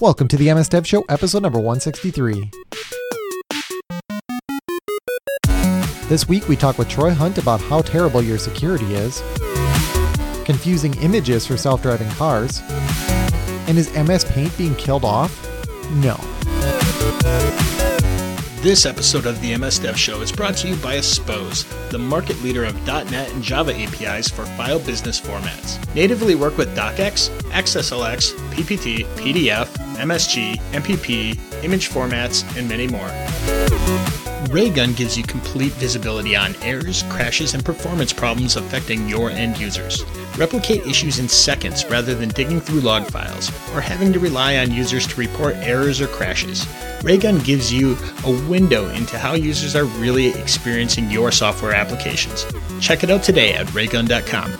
Welcome to the MS Dev Show, episode number 163. This week we talk with Troy Hunt about how terrible your security is, confusing images for self driving cars, and is MS Paint being killed off? No. This episode of the MS Dev Show is brought to you by Aspose, the market leader of .NET and Java APIs for file business formats. Natively work with DocX, XSLX, PPT, PDF, MSG, MPP, image formats, and many more. Raygun gives you complete visibility on errors, crashes, and performance problems affecting your end users. Replicate issues in seconds rather than digging through log files or having to rely on users to report errors or crashes. Raygun gives you a window into how users are really experiencing your software applications. Check it out today at raygun.com.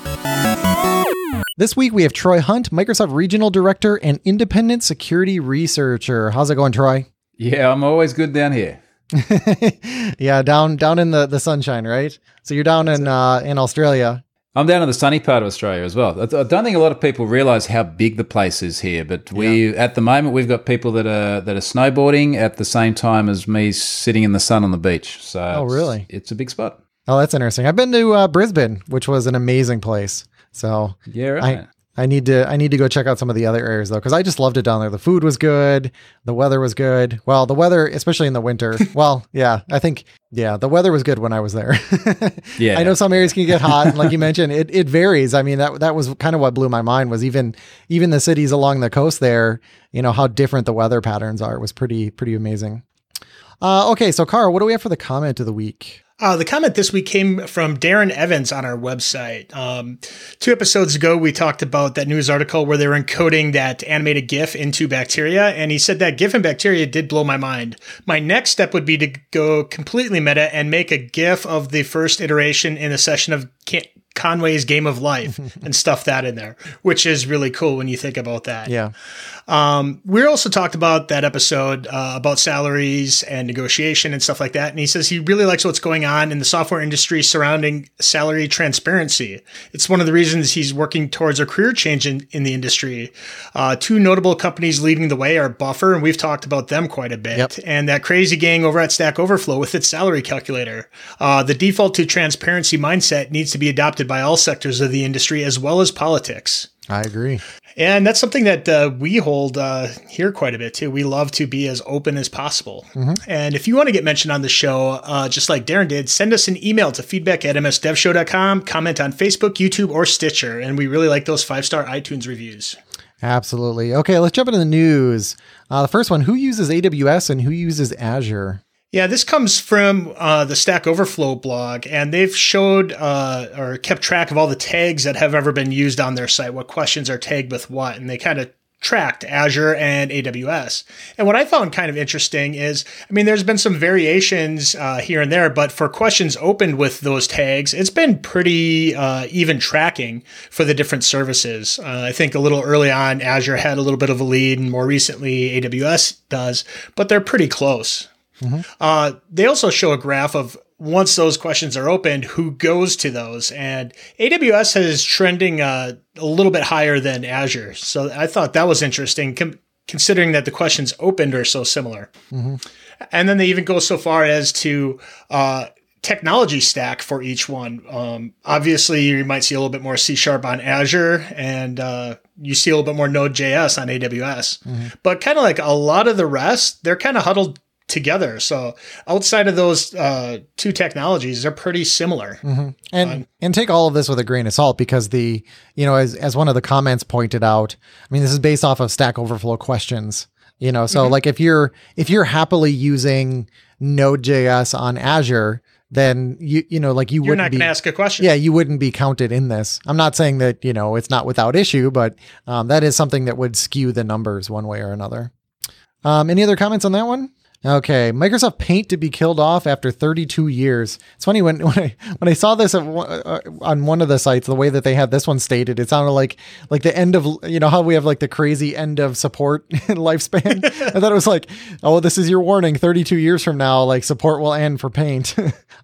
This week we have Troy Hunt, Microsoft Regional Director and Independent Security Researcher. How's it going, Troy? Yeah, I'm always good down here. yeah, down down in the, the sunshine, right? So you're down in uh, in Australia. I'm down in the sunny part of Australia as well. I don't think a lot of people realize how big the place is here, but we yeah. at the moment we've got people that are that are snowboarding at the same time as me sitting in the sun on the beach. So oh, really? It's, it's a big spot. Oh, that's interesting. I've been to uh, Brisbane, which was an amazing place. So yeah, right. I, I need to I need to go check out some of the other areas though because I just loved it down there. The food was good, the weather was good. Well, the weather, especially in the winter. well, yeah, I think yeah, the weather was good when I was there. yeah, I know some areas can get hot, and like you mentioned, it it varies. I mean that that was kind of what blew my mind was even even the cities along the coast there. You know how different the weather patterns are it was pretty pretty amazing. Uh, okay, so Carl, what do we have for the comment of the week? Uh, the comment this week came from Darren Evans on our website. Um, two episodes ago, we talked about that news article where they were encoding that animated GIF into bacteria, and he said that GIF and bacteria did blow my mind. My next step would be to go completely meta and make a GIF of the first iteration in a session of Conway's Game of Life and stuff that in there, which is really cool when you think about that. Yeah. Um, we also talked about that episode uh, about salaries and negotiation and stuff like that. And he says he really likes what's going on in the software industry surrounding salary transparency. It's one of the reasons he's working towards a career change in, in the industry. Uh, two notable companies leading the way are Buffer, and we've talked about them quite a bit, yep. and that crazy gang over at Stack Overflow with its salary calculator. Uh, the default to transparency mindset needs to be adopted by all sectors of the industry as well as politics. I agree. And that's something that uh, we hold uh, here quite a bit too. We love to be as open as possible. Mm-hmm. And if you want to get mentioned on the show, uh, just like Darren did, send us an email to feedback at msdevshow.com, comment on Facebook, YouTube, or Stitcher. And we really like those five star iTunes reviews. Absolutely. Okay, let's jump into the news. Uh, the first one who uses AWS and who uses Azure? Yeah, this comes from uh, the Stack Overflow blog, and they've showed uh, or kept track of all the tags that have ever been used on their site, what questions are tagged with what, and they kind of tracked Azure and AWS. And what I found kind of interesting is, I mean, there's been some variations uh, here and there, but for questions opened with those tags, it's been pretty uh, even tracking for the different services. Uh, I think a little early on, Azure had a little bit of a lead, and more recently, AWS does, but they're pretty close. Mm-hmm. Uh, they also show a graph of once those questions are opened, who goes to those. And AWS is trending uh, a little bit higher than Azure. So I thought that was interesting, com- considering that the questions opened are so similar. Mm-hmm. And then they even go so far as to uh, technology stack for each one. Um, obviously, you might see a little bit more C sharp on Azure, and uh, you see a little bit more Node.js on AWS. Mm-hmm. But kind of like a lot of the rest, they're kind of huddled together. So outside of those uh, two technologies, they're pretty similar. Mm-hmm. And um, and take all of this with a grain of salt because the you know as as one of the comments pointed out, I mean this is based off of Stack Overflow questions. You know, so mm-hmm. like if you're if you're happily using Node.js on Azure, then you you know like you you're wouldn't to ask a question. Yeah, you wouldn't be counted in this. I'm not saying that you know it's not without issue, but um, that is something that would skew the numbers one way or another. Um, any other comments on that one? Okay, Microsoft Paint to be killed off after 32 years. It's funny when when I when I saw this uh, on one of the sites, the way that they had this one stated, it sounded like like the end of you know how we have like the crazy end of support lifespan. I thought it was like, oh, this is your warning. 32 years from now, like support will end for Paint.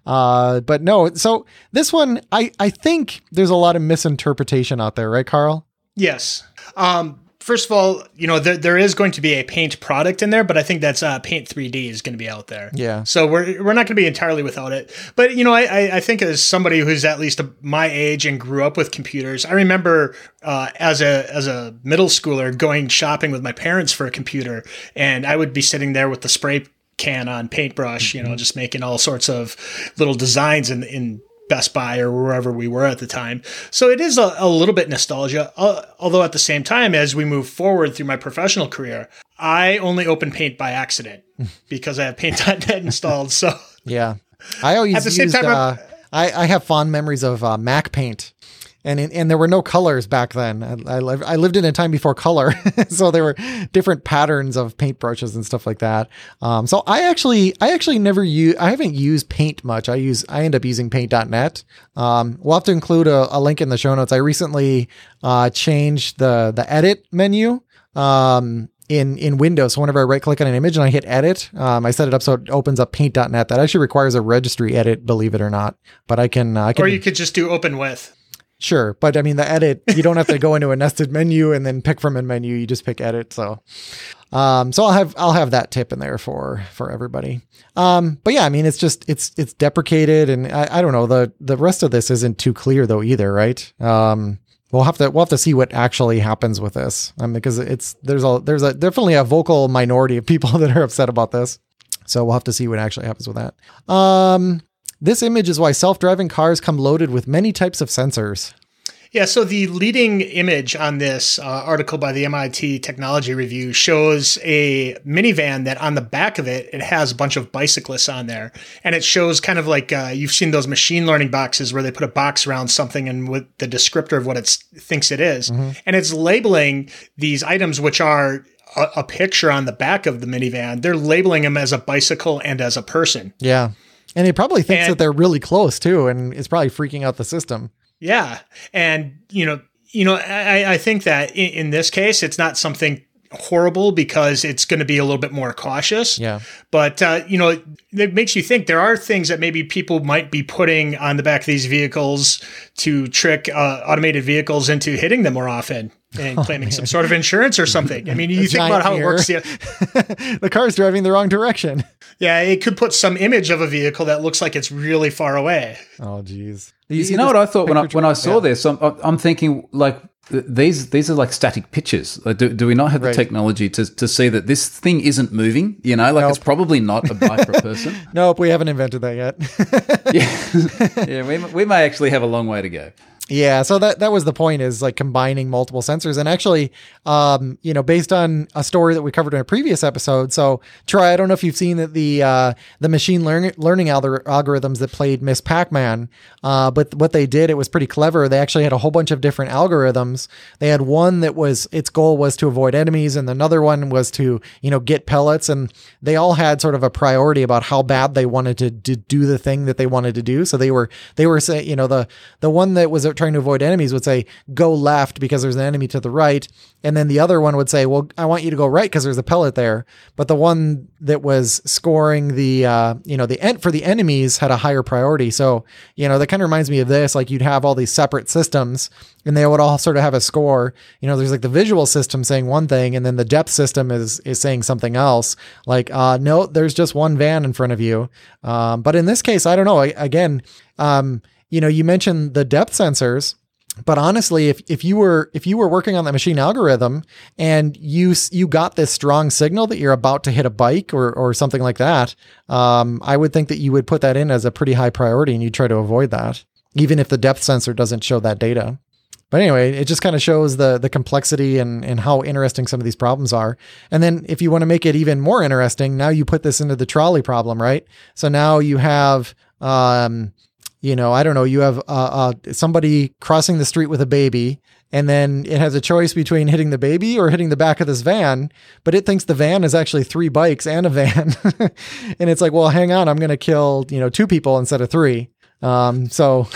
uh, but no, so this one, I I think there's a lot of misinterpretation out there, right, Carl? Yes. Um, first of all, you know, there, there is going to be a paint product in there, but I think that's uh, Paint 3D is going to be out there. Yeah. So we're, we're not going to be entirely without it. But, you know, I, I, I think as somebody who's at least my age and grew up with computers, I remember uh, as a as a middle schooler going shopping with my parents for a computer, and I would be sitting there with the spray can on paintbrush, you know, mm-hmm. just making all sorts of little designs in in Best Buy or wherever we were at the time. So it is a, a little bit nostalgia. Uh, although at the same time, as we move forward through my professional career, I only open Paint by accident because I have Paint.net installed. So yeah, I always at the same time. Uh, I, I have fond memories of uh, Mac Paint and and there were no colors back then. I, I, I lived in a time before color, so there were different patterns of paintbrushes and stuff like that. Um, so I actually I actually never use I haven't used Paint much. I use I end up using Paint.net. Um, we'll have to include a, a, link in the show notes. I recently uh, changed the the edit menu. Um, in in Windows. So whenever I right click on an image and I hit edit, um, I set it up so it opens up paint.net. That actually requires a registry edit, believe it or not. But I can, uh, I can Or you could just do open with. Sure, but I mean the edit, you don't have to go into a nested menu and then pick from a menu. You just pick edit. So, um, so I'll have I'll have that tip in there for for everybody. Um, but yeah, I mean it's just it's it's deprecated, and I, I don't know the the rest of this isn't too clear though either, right? Um, we'll have to we'll have to see what actually happens with this, um, because it's there's a there's a definitely a vocal minority of people that are upset about this. So we'll have to see what actually happens with that. Um, this image is why self driving cars come loaded with many types of sensors. Yeah, so the leading image on this uh, article by the MIT Technology Review shows a minivan that on the back of it, it has a bunch of bicyclists on there. And it shows kind of like uh, you've seen those machine learning boxes where they put a box around something and with the descriptor of what it thinks it is. Mm-hmm. And it's labeling these items, which are a, a picture on the back of the minivan. They're labeling them as a bicycle and as a person. Yeah. And it probably thinks and, that they're really close too, and it's probably freaking out the system. Yeah, and you know, you know, I, I think that in, in this case, it's not something horrible because it's going to be a little bit more cautious. Yeah. But, uh, you know, it makes you think there are things that maybe people might be putting on the back of these vehicles to trick uh, automated vehicles into hitting them more often and oh, claiming some sort of insurance or something. I mean, you think about how mirror. it works. Yeah. the car's driving the wrong direction. Yeah, it could put some image of a vehicle that looks like it's really far away. Oh, geez. You, you know what I thought when I when I saw yeah. this? I'm, I'm thinking like these these are like static pictures. Do, do we not have the technology to, to see that this thing isn't moving? You know, like nope. it's probably not a bike for a person. nope, we haven't invented that yet. yeah, yeah, we, we may actually have a long way to go. Yeah, so that that was the point is like combining multiple sensors and actually um you know based on a story that we covered in a previous episode. So Troy, I don't know if you've seen that the uh the machine learning learning algor- algorithms that played Miss Pac-Man uh but what they did it was pretty clever. They actually had a whole bunch of different algorithms. They had one that was its goal was to avoid enemies and another one was to, you know, get pellets and they all had sort of a priority about how bad they wanted to, to do the thing that they wanted to do. So they were they were saying, you know, the the one that was trying to avoid enemies would say, go left because there's an enemy to the right. And then the other one would say, well, I want you to go right because there's a pellet there. But the one that was scoring the, uh, you know, the for the enemies had a higher priority. So, you know, that kind of reminds me of this. Like you'd have all these separate systems and they would all sort of have a score. You know, there's like the visual system saying one thing, and then the depth system is is saying something else. Like, uh, no, there's just one van in front of you. Um, but in this case, I don't know. I, again, um, you know, you mentioned the depth sensors but honestly if, if you were if you were working on that machine algorithm and you you got this strong signal that you're about to hit a bike or or something like that um, i would think that you would put that in as a pretty high priority and you try to avoid that even if the depth sensor doesn't show that data. But anyway it just kind of shows the the complexity and and how interesting some of these problems are. And then if you want to make it even more interesting now you put this into the trolley problem right? So now you have um, you know, I don't know, you have uh, uh, somebody crossing the street with a baby, and then it has a choice between hitting the baby or hitting the back of this van, but it thinks the van is actually three bikes and a van. and it's like, well, hang on, I'm going to kill, you know, two people instead of three. Um, so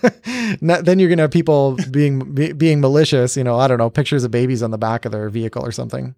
not, then you're gonna have people being be, being malicious. You know, I don't know, pictures of babies on the back of their vehicle or something.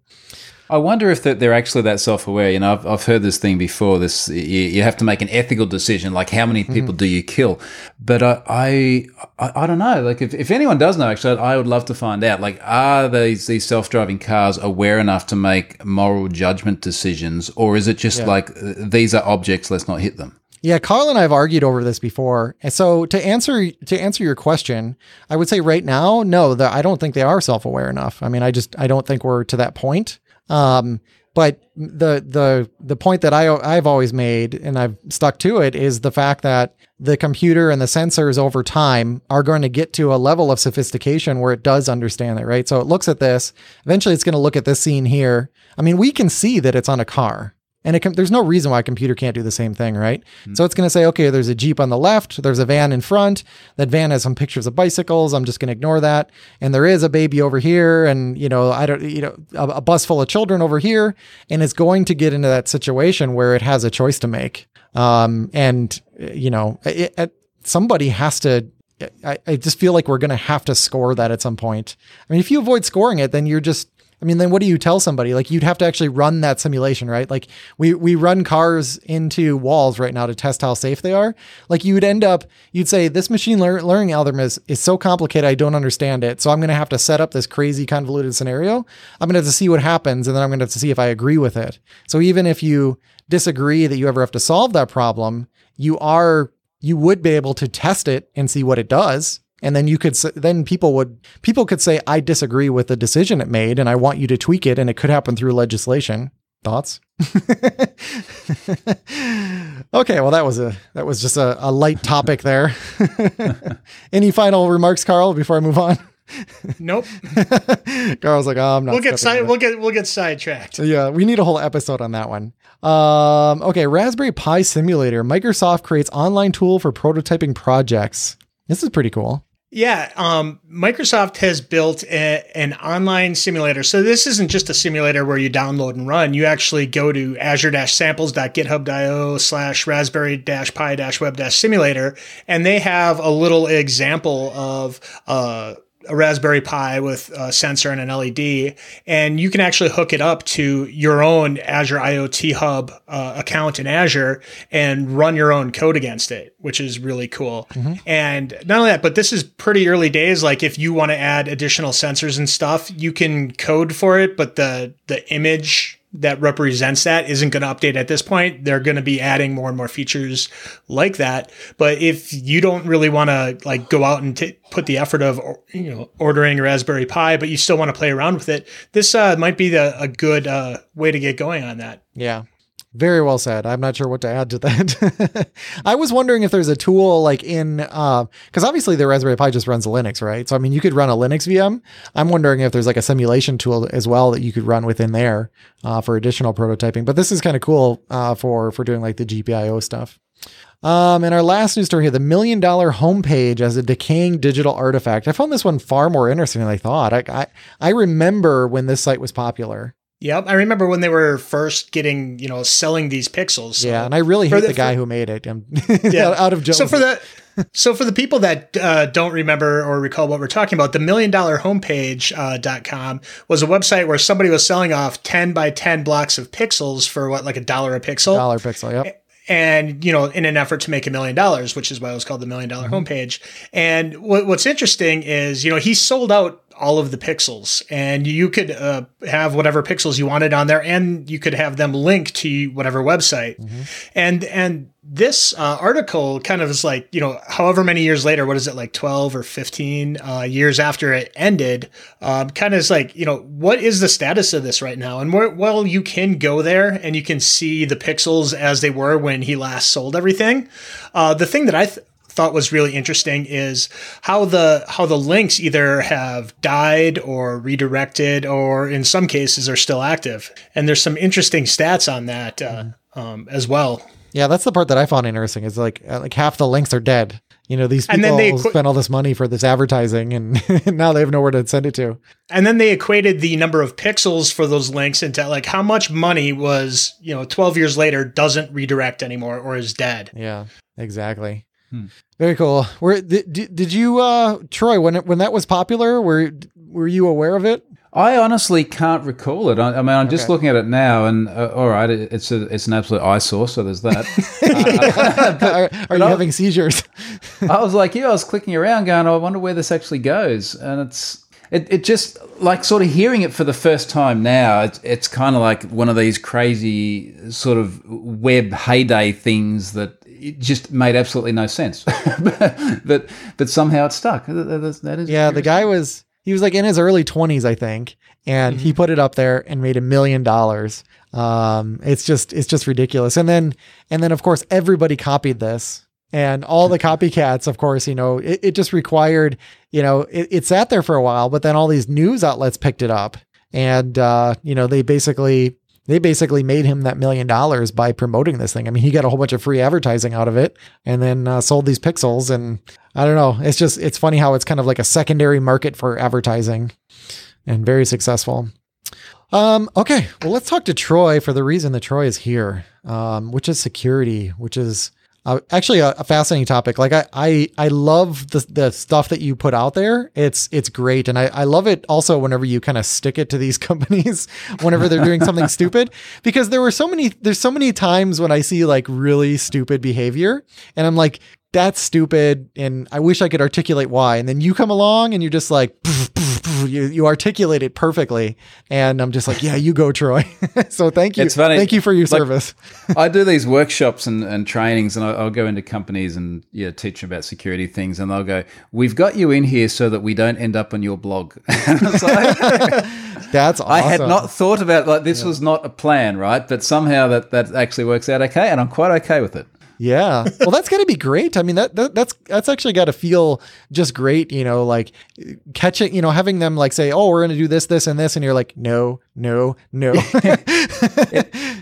I wonder if they're actually that self-aware. You know, I've, I've heard this thing before. This you, you have to make an ethical decision, like how many people mm-hmm. do you kill? But I, I, I, don't know. Like if, if anyone does know, actually, I would love to find out. Like, are these these self-driving cars aware enough to make moral judgment decisions, or is it just yeah. like these are objects? Let's not hit them. Yeah, Carl and I have argued over this before. And so to answer to answer your question, I would say right now, no, the, I don't think they are self-aware enough. I mean, I just I don't think we're to that point. Um, but the the the point that I I've always made and I've stuck to it is the fact that the computer and the sensors over time are going to get to a level of sophistication where it does understand it, right? So it looks at this. Eventually, it's going to look at this scene here. I mean, we can see that it's on a car. And can, there's no reason why a computer can't do the same thing, right? Mm-hmm. So it's going to say, okay, there's a Jeep on the left, there's a van in front. That van has some pictures of bicycles. I'm just going to ignore that. And there is a baby over here, and you know, I don't, you know, a, a bus full of children over here, and it's going to get into that situation where it has a choice to make. Um, and you know, it, it, somebody has to I, I, just feel like we're going to have to score that at some point. I mean, if you avoid scoring it, then you're just I mean, then what do you tell somebody? Like you'd have to actually run that simulation, right? Like we we run cars into walls right now to test how safe they are. Like you would end up, you'd say this machine learning algorithm is is so complicated, I don't understand it. So I'm going to have to set up this crazy convoluted scenario. I'm going to have to see what happens, and then I'm going to have to see if I agree with it. So even if you disagree that you ever have to solve that problem, you are you would be able to test it and see what it does and then you could then people would people could say I disagree with the decision it made and I want you to tweak it and it could happen through legislation. Thoughts? okay, well that was a that was just a, a light topic there. Any final remarks, Carl, before I move on? Nope. Carl's like, oh, I'm not. We'll get side, we'll get we'll get sidetracked. Yeah, we need a whole episode on that one. Um, okay, Raspberry Pi Simulator. Microsoft creates online tool for prototyping projects. This is pretty cool. Yeah, um, Microsoft has built a, an online simulator. So this isn't just a simulator where you download and run. You actually go to azure-samples.github.io slash raspberry-pi-web-simulator, and they have a little example of uh, a Raspberry Pi with a sensor and an LED, and you can actually hook it up to your own Azure IoT Hub uh, account in Azure and run your own code against it, which is really cool. Mm-hmm. And not only that, but this is pretty early days. Like if you want to add additional sensors and stuff, you can code for it, but the the image that represents that isn't going to update at this point. They're going to be adding more and more features like that. But if you don't really want to like go out and t- put the effort of you know ordering a Raspberry Pi, but you still want to play around with it, this uh, might be the, a good uh, way to get going on that. Yeah, very well said. I'm not sure what to add to that. I was wondering if there's a tool like in, because uh, obviously the Raspberry Pi just runs Linux, right? So I mean, you could run a Linux VM. I'm wondering if there's like a simulation tool as well that you could run within there uh, for additional prototyping. But this is kind of cool uh, for for doing like the GPIO stuff. Um, and our last news story here: the million dollar homepage as a decaying digital artifact. I found this one far more interesting than I thought. I I, I remember when this site was popular. Yep, I remember when they were first getting, you know, selling these pixels. So yeah, and I really hate the, the guy for, who made it. yeah, out of Jones. So for the so for the people that uh, don't remember or recall what we're talking about, the million dollar homepage uh, dot com was a website where somebody was selling off ten by ten blocks of pixels for what, like a dollar a pixel. Dollar pixel, yep and you know in an effort to make a million dollars which is why it was called the million dollar mm-hmm. homepage and what, what's interesting is you know he sold out all of the pixels. And you could uh, have whatever pixels you wanted on there and you could have them linked to whatever website. Mm-hmm. and and this uh, article kind of is like you know however many years later what is it like 12 or 15 uh, years after it ended um, kind of is like you know what is the status of this right now? And where, well you can go there and you can see the pixels as they were when he last sold everything. Uh, the thing that i th- thought was really interesting is how the how the links either have died or redirected or in some cases are still active. And there's some interesting stats on that uh, um, as well. Yeah that's the part that i found interesting is like uh, like half the links are dead. You know these people they spent all this money for this advertising and now they have nowhere to send it to. And then they equated the number of pixels for those links into like how much money was you know 12 years later doesn't redirect anymore or is dead. Yeah exactly Very cool. Where did, did you, uh, Troy? When it, when that was popular, were were you aware of it? I honestly can't recall it. I, I mean, I'm just Okay. looking at it now, and uh, all right, it, it's a, it's an absolute eyesore. So there's that. are are you I- having seizures? I was like, yeah, I was clicking around, going, oh, I wonder where this actually goes, and it's it, it just like sort of hearing it for the first time now. It's, it's kind of like one of these crazy sort of web heyday things that it just made absolutely no sense, but but somehow it stuck. That, that- is Yeah, the guy was he was like in his early twenties, I think, and Mm-hmm. he put it up there and made a million dollars. Um, it's just it's just ridiculous. And then and then of course everybody copied this. And all the copycats, of course, you know, it, it just required, you know, it, it sat there for a while, but then all these news outlets picked it up. And uh, you know, they basically they basically made him that million dollars by promoting this thing. I mean, he got a whole bunch of free advertising out of it and then uh, sold these pixels. And I don't know. It's just, it's funny how it's kind of like a secondary market for advertising and very successful. Um, okay. Well, let's talk to Troy for the reason that Troy is here, um, which is security, which is uh, actually a, a fascinating topic. Like I, I, I love the, the stuff that you put out there. It's, it's great. And I, I love it also whenever you kind of stick it to these companies, whenever they're doing something stupid, because there were so many, there's so many times when I see like really stupid behavior and I'm like, that's stupid. And I wish I could articulate why. And then you come along and you're just like, you, you articulate it perfectly. And I'm just like, yeah, you go, Troy. so thank you. It's funny. Thank you for your Like- service. I do these workshops and, and trainings, and I, I'll go into companies and yeah, teach them about security things, and they'll go, "We've got you in here so that we don't end up on your blog." Like, That's awesome. I had not thought about like this was not a plan, right? But somehow that that actually works out okay, and I'm quite okay with it. Yeah. Well, that's got to be great. I mean, that, that that's that's actually got to feel just great. You know, like catching, you know, having them like say, "Oh, we're going to do this, this, and this," and you're like, "No, no, no."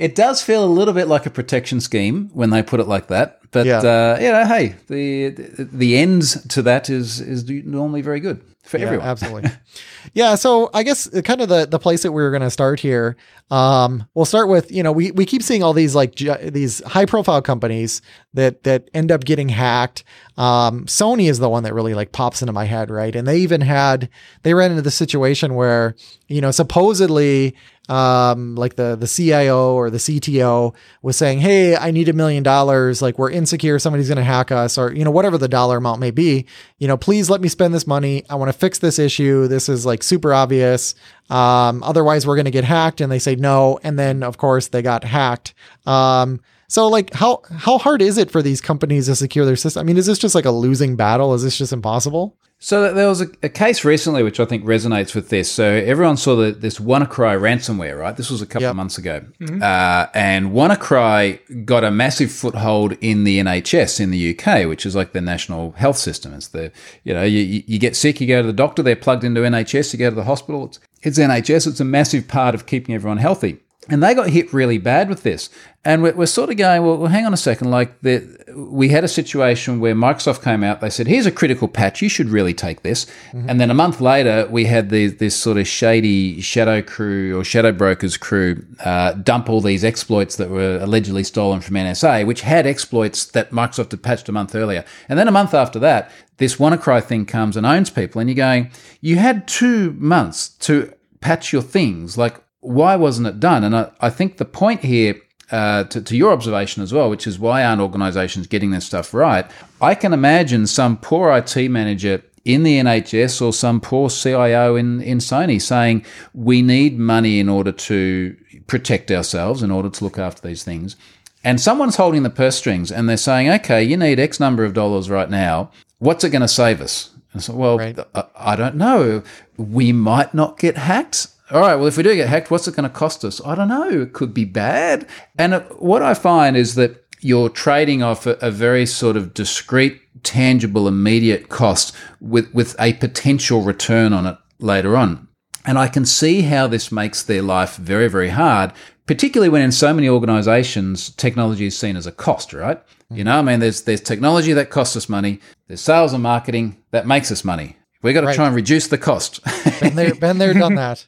It does feel a little bit like a protection scheme when they put it like that, but Yeah. uh, you know, hey, the, the the ends to that is is normally very good for Yeah, everyone. absolutely. yeah. So I guess kind of the, the place that we were going to start here. Um, we'll start with, you know, we, we keep seeing all these like j- these high profile companies that, that end up getting hacked. Um, Sony is the one that really like pops into my head. Right. And they even had, they ran into the situation where, you know, supposedly, um, like the, the CIO or the CTO was saying, Hey, I need a million dollars. Like we're insecure. Somebody's going to hack us or, you know, whatever the dollar amount may be, you know, please let me spend this money. I want to fix this issue. This is like super obvious. Um, otherwise we're going to get hacked. And they say no. And then of course they got hacked. Um, so like how, how hard is it for these companies to secure their system? I mean, is this just like a losing battle? Is this just impossible? So there was a, a case recently which I think resonates with this. So everyone saw the, this WannaCry ransomware, right? This was a couple Yep. of months ago, uh, and WannaCry got a massive foothold in the NHS in the UK, which is like the national health system. It's the you know you, you you get sick, you go to the doctor, they're plugged into NHS, you go to the hospital. It's, it's NHS. It's a massive part of keeping everyone healthy. And they got hit really bad with this. And we're, we're sort of going, well, well, hang on a second. Like, the, we had a situation where Microsoft came out, they said, here's a critical patch. You should really take this. And then a month later, we had the, this sort of shady shadow crew or shadow brokers crew uh, dump all these exploits that were allegedly stolen from NSA, which had exploits that Microsoft had patched a month earlier. And then a month after that, this WannaCry thing comes and owns people. And you're going, you had two months to patch your things. Like, why wasn't it done? And I, I think the point here, uh, to, to your observation as well, which is why aren't organizations getting this stuff right? I can imagine some poor IT manager in the NHS or some poor CIO in, in Sony saying, we need money in order to protect ourselves, in order to look after these things. And someone's holding the purse strings and they're saying, okay, you need X number of dollars right now. What's it going to save us? And so, well, Right. I, I don't know. We might not get hacked. All right. Well, if we do get hacked, what's it going to cost us? I don't know. It could be bad. And uh, what I find is that you're trading off a, a very sort of discrete, tangible, immediate cost with, with a potential return on it later on. And I can see how this makes their life very, very hard, particularly when in so many organizations, technology is seen as a cost, right? You know, I mean, there's, there's technology that costs us money. There's sales and marketing that makes us money. We've got to Right. try and reduce the cost. Been there, been there, done that.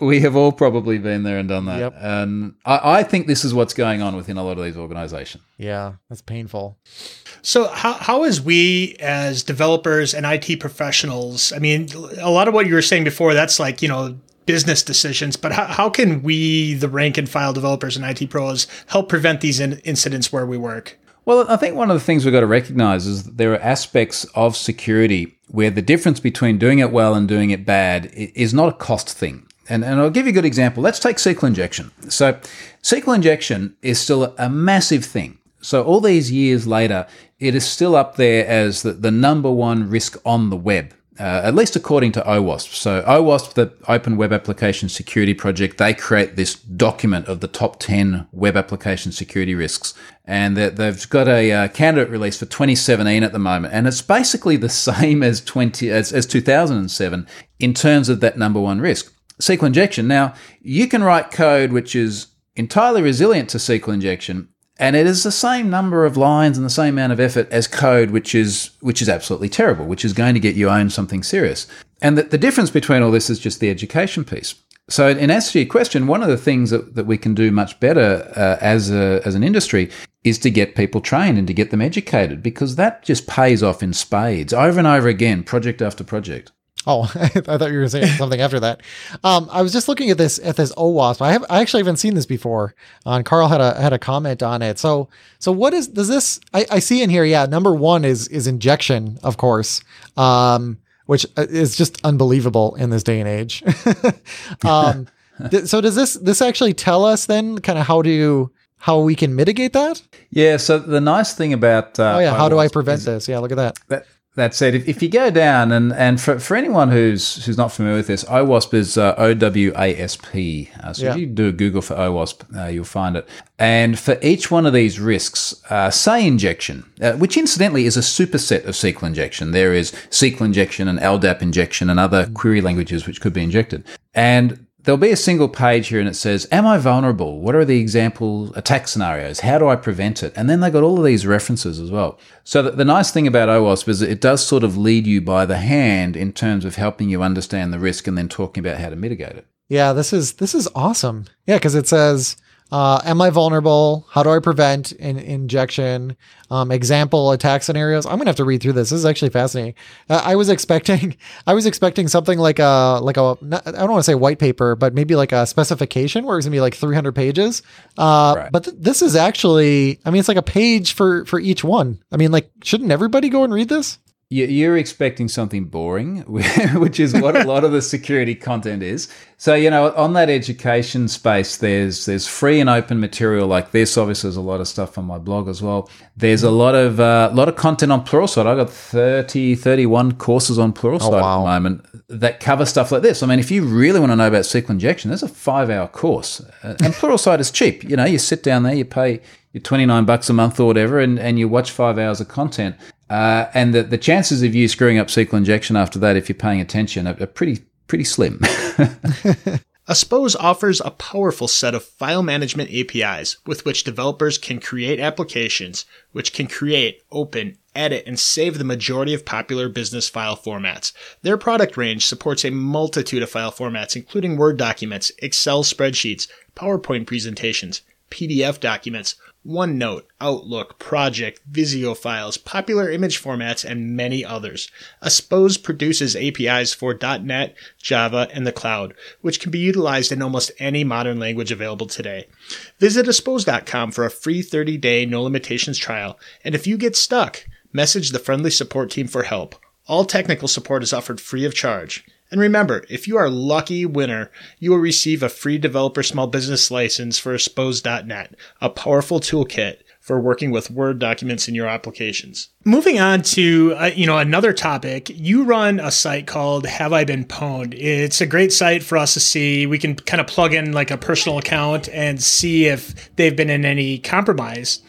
We have all probably been there and done that. Yep. And I, I think this is what's going on within a lot of these organizations. Yeah, that's painful. So how how is we as developers and IT professionals? I mean, a lot of what you were saying before that's like you know business decisions, but how, how can we, the rank and file developers and IT pros, help prevent these in- incidents where we work? Well, I think one of the things we've got to recognize is that there are aspects of security where the difference between doing it well and doing it bad is not a cost thing. And, and I'll give you a good example. Let's take SQL injection. So, SQL injection is still a massive thing. So, all these years later, it is still up there as the, the number one risk on the web uh, at least according to OWASP. So OWASP, the Open Web Application Security Project, they create this document of the top 10 web application security risks. And they've got a uh, candidate release for 2017 at the moment. And it's basically the same as 20, as, as 2007 in terms of that number one risk. SQL injection. Now, you can write code which is entirely resilient to SQL injection and it is the same number of lines and the same amount of effort as code, which is which is absolutely terrible, which is going to get you owned something serious. And the, the difference between all this is just the education piece. So, in answer to your question, one of the things that, that we can do much better uh, as a, as an industry is to get people trained and to get them educated because that just pays off in spades over and over again, project after project. Oh, I thought you were saying something after that. Um, I was just looking at this at this OWASP. I have I actually haven't seen this before. Uh, and Carl had a had a comment on it. So so what is does this? I, I see in here. Yeah, number one is is injection, of course, um, which uh, is just unbelievable in this day and age. um, th- so does this this actually tell us then kind of how to how we can mitigate that? Yeah. So the nice thing about uh, oh yeah, how do I prevent this? Yeah, look at that. that that said, if, if you go down and, and for, for anyone who's who's not familiar with this, OWASP is uh, O W A S P. Uh, so yeah. if you do a Google for OWASP, uh, you'll find it. And for each one of these risks, uh, say injection, uh, which incidentally is a superset of SQL injection. There is SQL injection and LDAP injection and other query languages which could be injected. And there'll be a single page here and it says, Am I vulnerable? What are the example attack scenarios? How do I prevent it? And then they got all of these references as well. So the, the nice thing about OWASP is it does sort of lead you by the hand in terms of helping you understand the risk and then talking about how to mitigate it. Yeah, this is this is awesome. Yeah, because it says uh, am I vulnerable? How do I prevent an injection? Um, example attack scenarios. I'm gonna have to read through this. This is actually fascinating. Uh, I was expecting, I was expecting something like a like a not, I don't want to say white paper, but maybe like a specification where it's gonna be like 300 pages. Uh, right. But th- this is actually, I mean, it's like a page for for each one. I mean, like, shouldn't everybody go and read this? You're expecting something boring, which is what a lot of the security content is. So you know, on that education space, there's there's free and open material like this. Obviously, there's a lot of stuff on my blog as well. There's a lot of uh, lot of content on Pluralsight. I've got 30, 31 courses on Pluralsight oh, wow. at the moment that cover stuff like this. I mean, if you really want to know about SQL injection, there's a five hour course, uh, and Pluralsight is cheap. You know, you sit down there, you pay your 29 bucks a month or whatever, and, and you watch five hours of content. Uh, and the, the chances of you screwing up SQL injection after that, if you're paying attention, are, are pretty pretty slim. Aspose offers a powerful set of file management APIs with which developers can create applications which can create, open, edit, and save the majority of popular business file formats. Their product range supports a multitude of file formats, including Word documents, Excel spreadsheets, PowerPoint presentations, PDF documents, OneNote, Outlook, Project, Visio files, popular image formats, and many others. Aspose produces APIs for .NET, Java, and the cloud, which can be utilized in almost any modern language available today. Visit aspose.com for a free 30-day no limitations trial, and if you get stuck, message the friendly support team for help. All technical support is offered free of charge. And remember, if you are lucky winner, you will receive a free developer small business license for Aspose.net, a powerful toolkit for working with Word documents in your applications. Moving on to uh, you know another topic, you run a site called Have I Been Pwned? It's a great site for us to see. We can kind of plug in like a personal account and see if they've been in any compromise.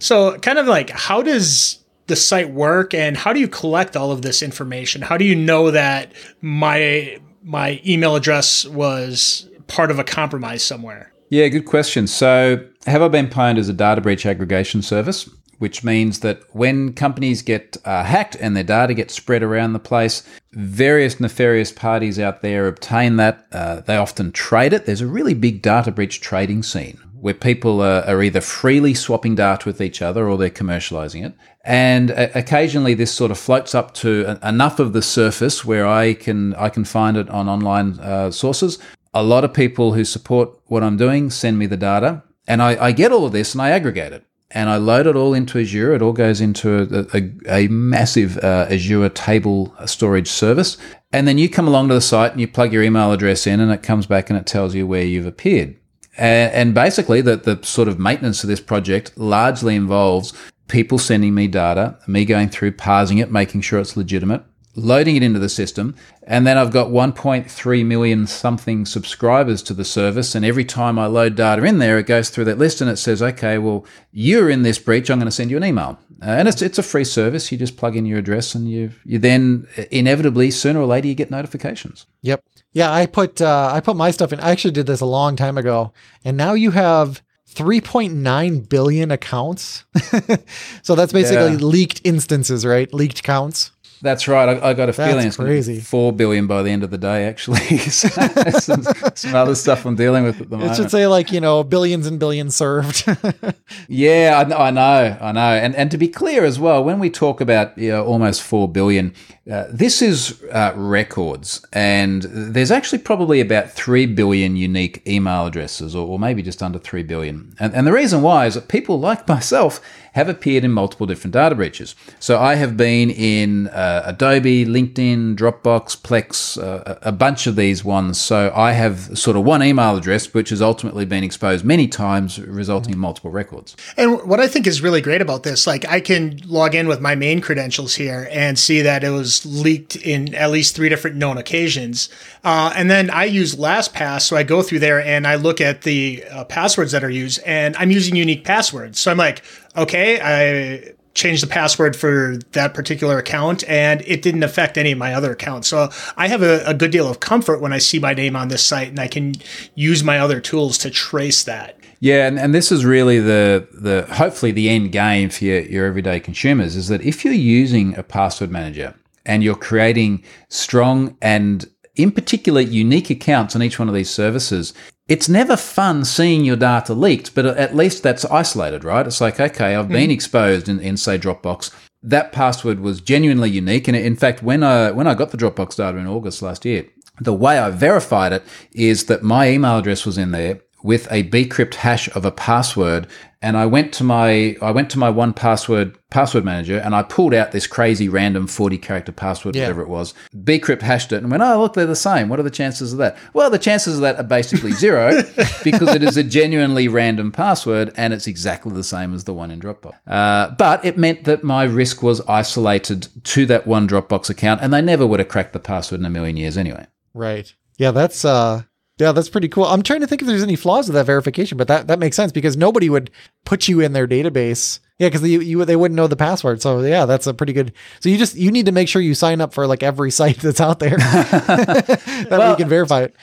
So, kind of like how does the site work and how do you collect all of this information? How do you know that my my email address was part of a compromise somewhere? Yeah, good question. So, Have I Been Pwned as a data breach aggregation service which means that when companies get uh, hacked and their data gets spread around the place, various nefarious parties out there obtain that. Uh, they often trade it. There's a really big data breach trading scene where people are, are, either freely swapping data with each other or they're commercializing it. And uh, occasionally this sort of floats up to enough of the surface where I can I can find it on online uh, sources. A lot of people who support what I'm doing send me the data, and I, I get all of this and I aggregate it and I load it all into Azure. It all goes into a, a, a massive uh, Azure table storage service. And then you come along to the site and you plug your email address in, and it comes back and it tells you where you've appeared. And, and basically, the, the sort of maintenance of this project largely involves people sending me data, me going through, parsing it, making sure it's legitimate, loading it into the system. And then I've got 1.3 million something subscribers to the service. And every time I load data in there, it goes through that list and it says, okay, well, you're in this breach. I'm going to send you an email. Uh, and it's, it's a free service. You just plug in your address and you, you then inevitably, sooner or later, you get notifications. Yep. Yeah. I put, uh, I put my stuff in. I actually did this a long time ago. And now you have 3.9 billion accounts. so that's basically yeah. leaked instances, right? Leaked counts. That's right. I, I got a That's feeling it's crazy. four billion by the end of the day. Actually, some, some, other stuff I'm dealing with at the moment. It should say like you know billions and billions served. yeah, I, I, know, I know. And and to be clear as well, when we talk about you know, almost four billion, uh, this is uh, records, and there's actually probably about three billion unique email addresses, or, or maybe just under three billion. And and the reason why is that people like myself have appeared in multiple different data breaches. So I have been in uh, Adobe, LinkedIn, Dropbox, Plex, uh, a bunch of these ones. So I have sort of one email address, which has ultimately been exposed many times, resulting in multiple records. And what I think is really great about this, like I can log in with my main credentials here and see that it was leaked in at least three different known occasions. Uh, and then I use LastPass, so I go through there and I look at the uh, passwords that are used, and I'm using unique passwords. So I'm like, okay, I changed the password for that particular account and it didn't affect any of my other accounts. So I have a, a, good deal of comfort when I see my name on this site and I can use my other tools to trace that. Yeah, and, and this is really the the hopefully the end game for your, your everyday consumers is that if you're using a password manager and you're creating strong and in particular unique accounts on each one of these services, it's never fun seeing your data leaked, but at least that's isolated, right? It's like, okay, I've been mm. exposed in, in, say, Dropbox. That password was genuinely unique. And in fact, when I, when I got the Dropbox data in August last year, the way I verified it is that my email address was in there with a bcrypt hash of a password and I went to my I went to my 1Password password manager and I pulled out this crazy random 40 character password yeah. whatever it was. Bcrypt hashed it and went oh look they're the same. What are the chances of that? Well the chances of that are basically zero because it is a genuinely random password and it's exactly the same as the one in Dropbox. Uh, but it meant that my risk was isolated to that one Dropbox account and they never would have cracked the password in a million years anyway. Right. Yeah that's uh yeah, that's pretty cool. I'm trying to think if there's any flaws with that verification, but that, that makes sense because nobody would put you in their database. Yeah, because you, you they wouldn't know the password. So yeah, that's a pretty good. So you just you need to make sure you sign up for like every site that's out there that well, you can verify it.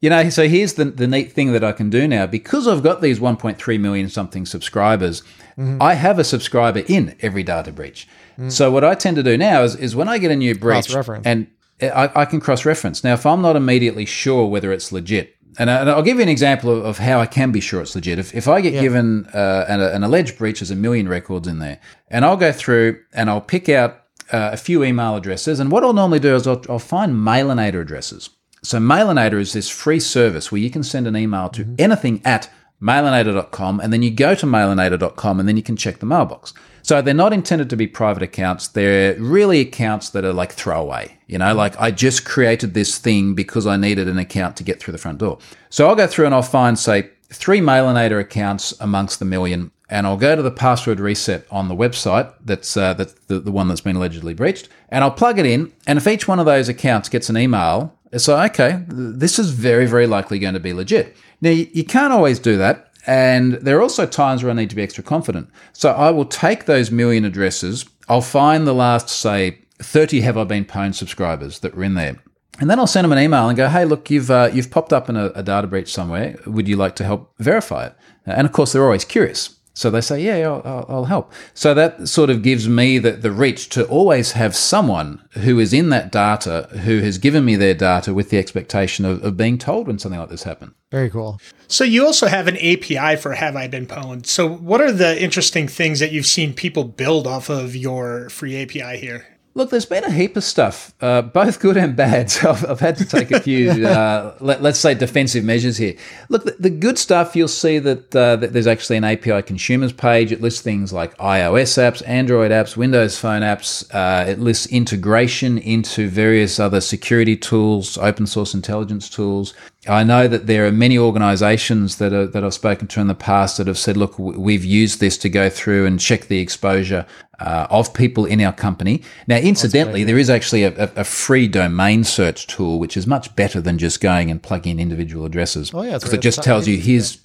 You know, so here's the the neat thing that I can do now because I've got these 1.3 million something subscribers. Mm-hmm. I have a subscriber in every data breach. Mm-hmm. So what I tend to do now is is when I get a new breach and I, I can cross reference. Now, if I'm not immediately sure whether it's legit, and, I, will give you an example of, of, how I can be sure it's legit. If, if I get yeah. given uh, an, an, alleged breach, there's a million records in there, and I'll go through and I'll pick out uh, a few email addresses. And what I'll normally do is I'll, I'll find Mailinator addresses. So Mailinator is this free service where you can send an email to mm-hmm. anything at mailinator.com, and then you go to mailinator.com, and then you can check the mailbox. So they're not intended to be private accounts. They're really accounts that are like throwaway. You know, like I just created this thing because I needed an account to get through the front door. So I'll go through and I'll find, say, three Mailinator accounts amongst the million, and I'll go to the password reset on the website that's uh, that's the, the one that's been allegedly breached, and I'll plug it in. And if each one of those accounts gets an email, it's like, okay, this is very, very likely going to be legit. Now, you can't always do that. And there are also times where I need to be extra confident. So I will take those million addresses, I'll find the last, say, 30 have I been pwned subscribers that were in there. And then I'll send them an email and go, hey, look, you've, uh, you've popped up in a, a data breach somewhere. Would you like to help verify it? And of course, they're always curious. So they say, yeah, I'll, I'll, I'll help. So that sort of gives me the, the reach to always have someone who is in that data who has given me their data with the expectation of, of being told when something like this happened. Very cool. So you also have an API for Have I Been Pwned. So what are the interesting things that you've seen people build off of your free API here? Look, there's been a heap of stuff, uh, both good and bad. So I've, I've had to take a few, uh, let, us say, defensive measures here. Look, the, the good stuff, you'll see that, uh, that, there's actually an API consumers page. It lists things like iOS apps, Android apps, Windows Phone apps. Uh, it lists integration into various other security tools, open source intelligence tools. I know that there are many organizations that, are, that I've spoken to in the past that have said, look, we've used this to go through and check the exposure uh, of people in our company. Now, incidentally, there is actually a, a, free domain search tool, which is much better than just going and plugging in individual addresses. Oh, yeah. Because it just tells you here's.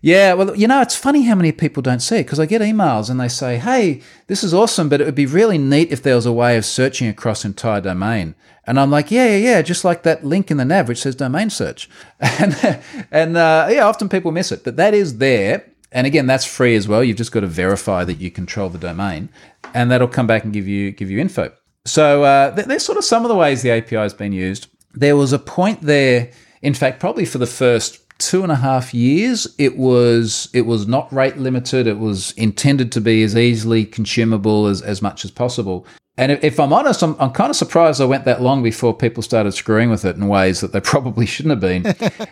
Yeah, well, you know, it's funny how many people don't see it because I get emails and they say, hey, this is awesome, but it would be really neat if there was a way of searching across entire domain. And I'm like, yeah, yeah, yeah, just like that link in the nav which says domain search. And, and uh, yeah, often people miss it, but that is there and again, that's free as well. You've just got to verify that you control the domain, and that'll come back and give you give you info. So uh, there's sort of some of the ways the API has been used. There was a point there, in fact, probably for the first two and a half years, it was it was not rate limited. It was intended to be as easily consumable as, as much as possible. And if I'm honest, I'm, I'm kind of surprised I went that long before people started screwing with it in ways that they probably shouldn't have been.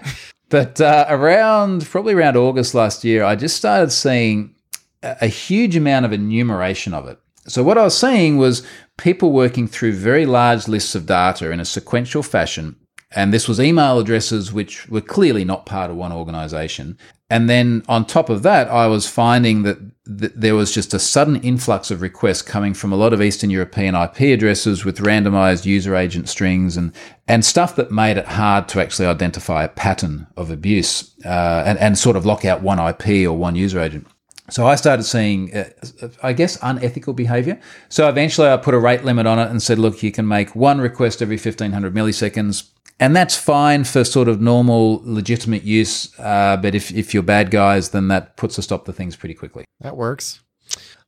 But uh, around probably around August last year, I just started seeing a, a huge amount of enumeration of it. So what I was seeing was people working through very large lists of data in a sequential fashion. And this was email addresses which were clearly not part of one organization. And then on top of that, I was finding that th- there was just a sudden influx of requests coming from a lot of Eastern European IP addresses with randomized user agent strings and, and stuff that made it hard to actually identify a pattern of abuse uh, and, and sort of lock out one IP or one user agent. So I started seeing, uh, I guess, unethical behavior. So eventually I put a rate limit on it and said, look, you can make one request every 1500 milliseconds and that's fine for sort of normal, legitimate use. Uh, but if, if you're bad guys, then that puts a stop to things pretty quickly. That works.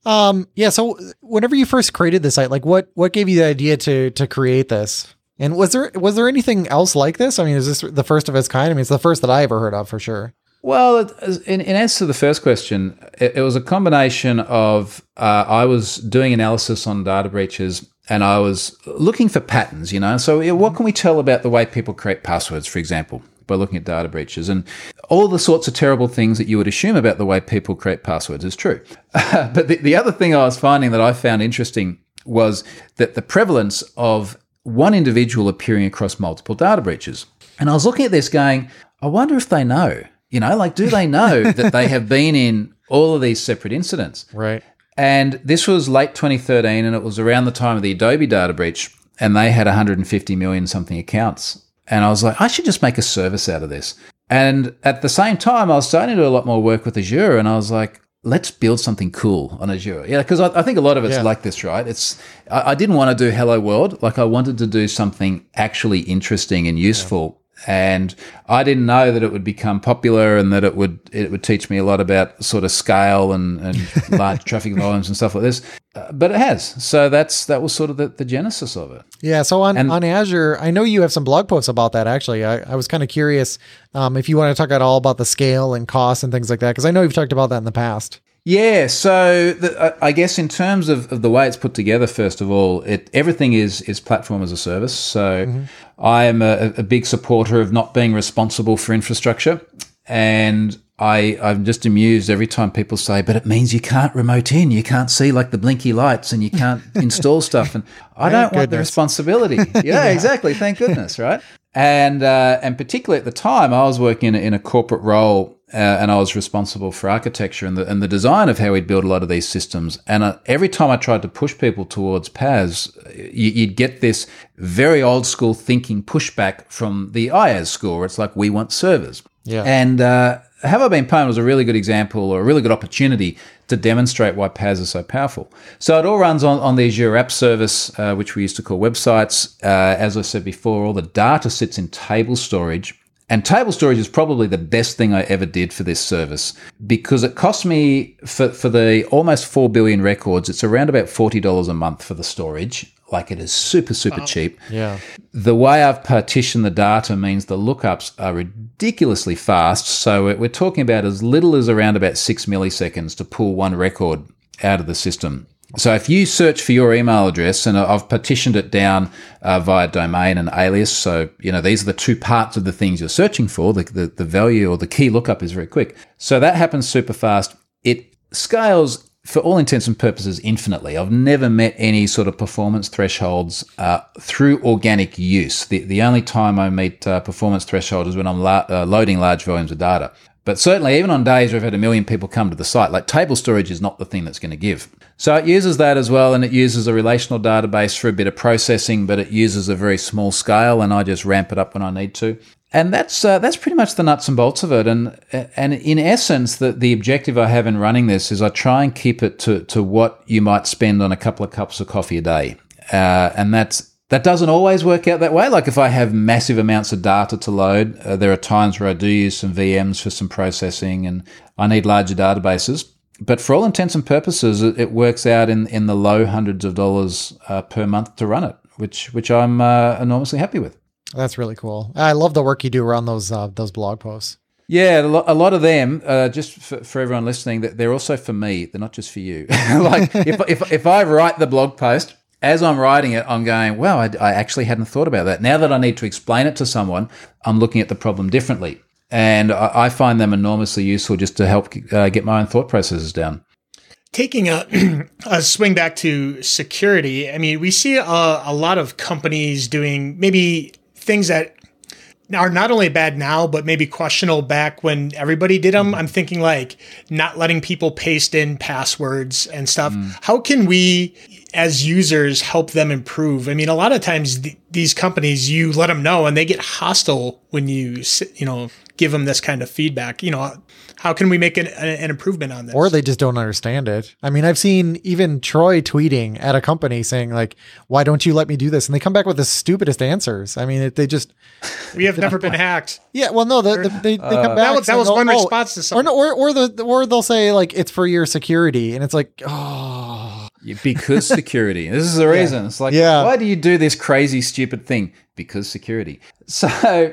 Um, yeah. So whenever you first created the site, like what what gave you the idea to to create this? And was there was there anything else like this? I mean, is this the first of its kind? I mean, it's the first that I ever heard of for sure. Well, in, in answer to the first question, it, it was a combination of uh, I was doing analysis on data breaches and I was looking for patterns, you know. So, what can we tell about the way people create passwords, for example, by looking at data breaches? And all the sorts of terrible things that you would assume about the way people create passwords is true. but the, the other thing I was finding that I found interesting was that the prevalence of one individual appearing across multiple data breaches. And I was looking at this going, I wonder if they know, you know, like, do they know that they have been in all of these separate incidents? Right. And this was late 2013, and it was around the time of the Adobe data breach, and they had 150 million something accounts. And I was like, I should just make a service out of this. And at the same time, I was starting to do a lot more work with Azure, and I was like, let's build something cool on Azure. Yeah, because I, I, think a lot of it's yeah. like this, right? It's I, I, didn't want to do Hello World, like I wanted to do something actually interesting and useful and I didn't know that it would become popular and that it would it would teach me a lot about sort of scale and, and large traffic volumes and stuff like this. Uh, but it has. So that's that was sort of the, the genesis of it. Yeah. So on, and, on Azure, I know you have some blog posts about that. Actually, I, I was kind of curious um, if you want to talk at all about the scale and cost and things like that because I know you've talked about that in the past. Yeah, so the, I guess in terms of, of, the way it's put together, first of all, it everything is is platform as a service. So mm-hmm. I am a, a, big supporter of not being responsible for infrastructure, and I I'm just amused every time people say, "But it means you can't remote in, you can't see like the blinky lights, and you can't install stuff." And I don't want the responsibility. Yeah, yeah, exactly. Thank goodness, right? And uh, and particularly at the time, I was working in a, in a corporate role uh, and I was responsible for architecture and the, and the design of how we'd build a lot of these systems. And uh, every time I tried to push people towards PaaS, you, would get this very old school thinking pushback from the IaaS school, where it's like, we want servers. Yeah. And uh, Have I Been Pwned was a really good example or a really good opportunity to demonstrate why PaaS is so powerful. So it all runs on, on the Azure App Service, uh, which we used to call websites. Uh, as I said before, all the data sits in table storage And table storage is probably the best thing I ever did for this service because it cost me for, for the almost 4 billion records, it's around about $40 a month for the storage. Like it is super, super cheap. Yeah. The way I've partitioned the data means the lookups are ridiculously fast. So we're talking about as little as around about six milliseconds to pull one record out of the system. So if you search for your email address, and I've partitioned it down uh, via domain and alias, so you know these are the two parts of the things you're searching for. The, the the value or the key lookup is very quick. So that happens super fast. It scales for all intents and purposes infinitely. I've never met any sort of performance thresholds uh, through organic use. The the only time I meet uh, performance threshold is when I'm la- uh, loading large volumes of data. But certainly, even on days where we've had a million people come to the site, like table storage is not the thing that's going to give. So it uses that as well, and it uses a relational database for a bit of processing, but it uses a very small scale, and I just ramp it up when I need to. And that's uh, that's pretty much the nuts and bolts of it. And and in essence, the the objective I have in running this is I try and keep it to to what you might spend on a couple of cups of coffee a day, uh, and that's that doesn't always work out that way. Like if I have massive amounts of data to load, uh, there are times where I do use some VMs for some processing and I need larger databases. But for all intents and purposes, it, it works out in, in the low hundreds of dollars uh, per month to run it, which which I'm uh, enormously happy with. That's really cool. I love the work you do around those uh, those blog posts. Yeah, a lot of them, uh, just for, for, everyone listening, that they're also for me. They're not just for you. like if, if, if I write the blog post, as I'm writing it, I'm going, wow, I, I, actually hadn't thought about that. Now that I need to explain it to someone, I'm looking at the problem differently. And I, I find them enormously useful just to help uh, get my own thought processes down. Taking a, a swing back to security, I mean, we see a, a lot of companies doing maybe things that are not only bad now, but maybe questionable back when everybody did them. I'm thinking like not letting people paste in passwords and stuff. Mm. How can we, as users, help them improve? I mean, a lot of times th- these companies, you let them know and they get hostile when you, you know, give them this kind of feedback. You know, how can we make an, an, improvement on this? Or they just don't understand it. I mean, I've seen even Troy tweeting at a company saying like, "Why don't you let me do this?" And they come back with the stupidest answers. I mean, it, they just we have never been hacked. Yeah, well, no, the, the, they, they come uh, back. That, that was one oh, response to something. Or, or or the or they'll say like it's for your security, and it's like, oh, because security. This is the reason. Yeah. It's like, yeah. why do you do this crazy, stupid thing? Because security. So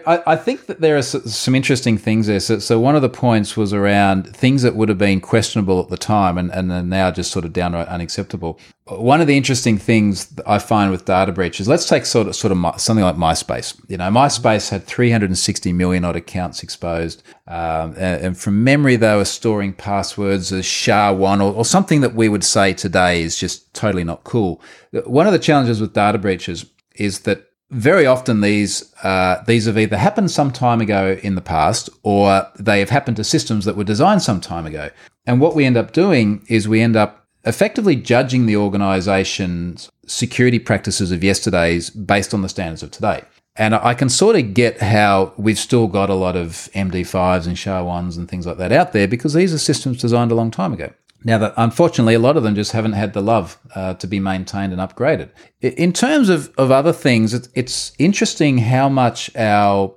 I, I think that there are some interesting things there. So, so, one of the points was around things that would have been questionable at the time and, and are now just sort of downright unacceptable. One of the interesting things I find with data breaches, let's take sort of sort of something like MySpace. You know, MySpace had 360 million odd accounts exposed, um, and, and, from memory they were storing passwords as SHA-1 or, or something that we would say today is just totally not cool. One of the challenges with data breaches is that very often these uh, these have either happened some time ago in the past or they have happened to systems that were designed some time ago. And what we end up doing is we end up effectively judging the organization's security practices of yesterday's based on the standards of today. And I can sort of get how we've still got a lot of MD5s and SHA-1s and things like that out there because these are systems designed a long time ago. Now, that unfortunately, a lot of them just haven't had the love uh, to be maintained and upgraded. In terms of, of other things, it's, interesting how much our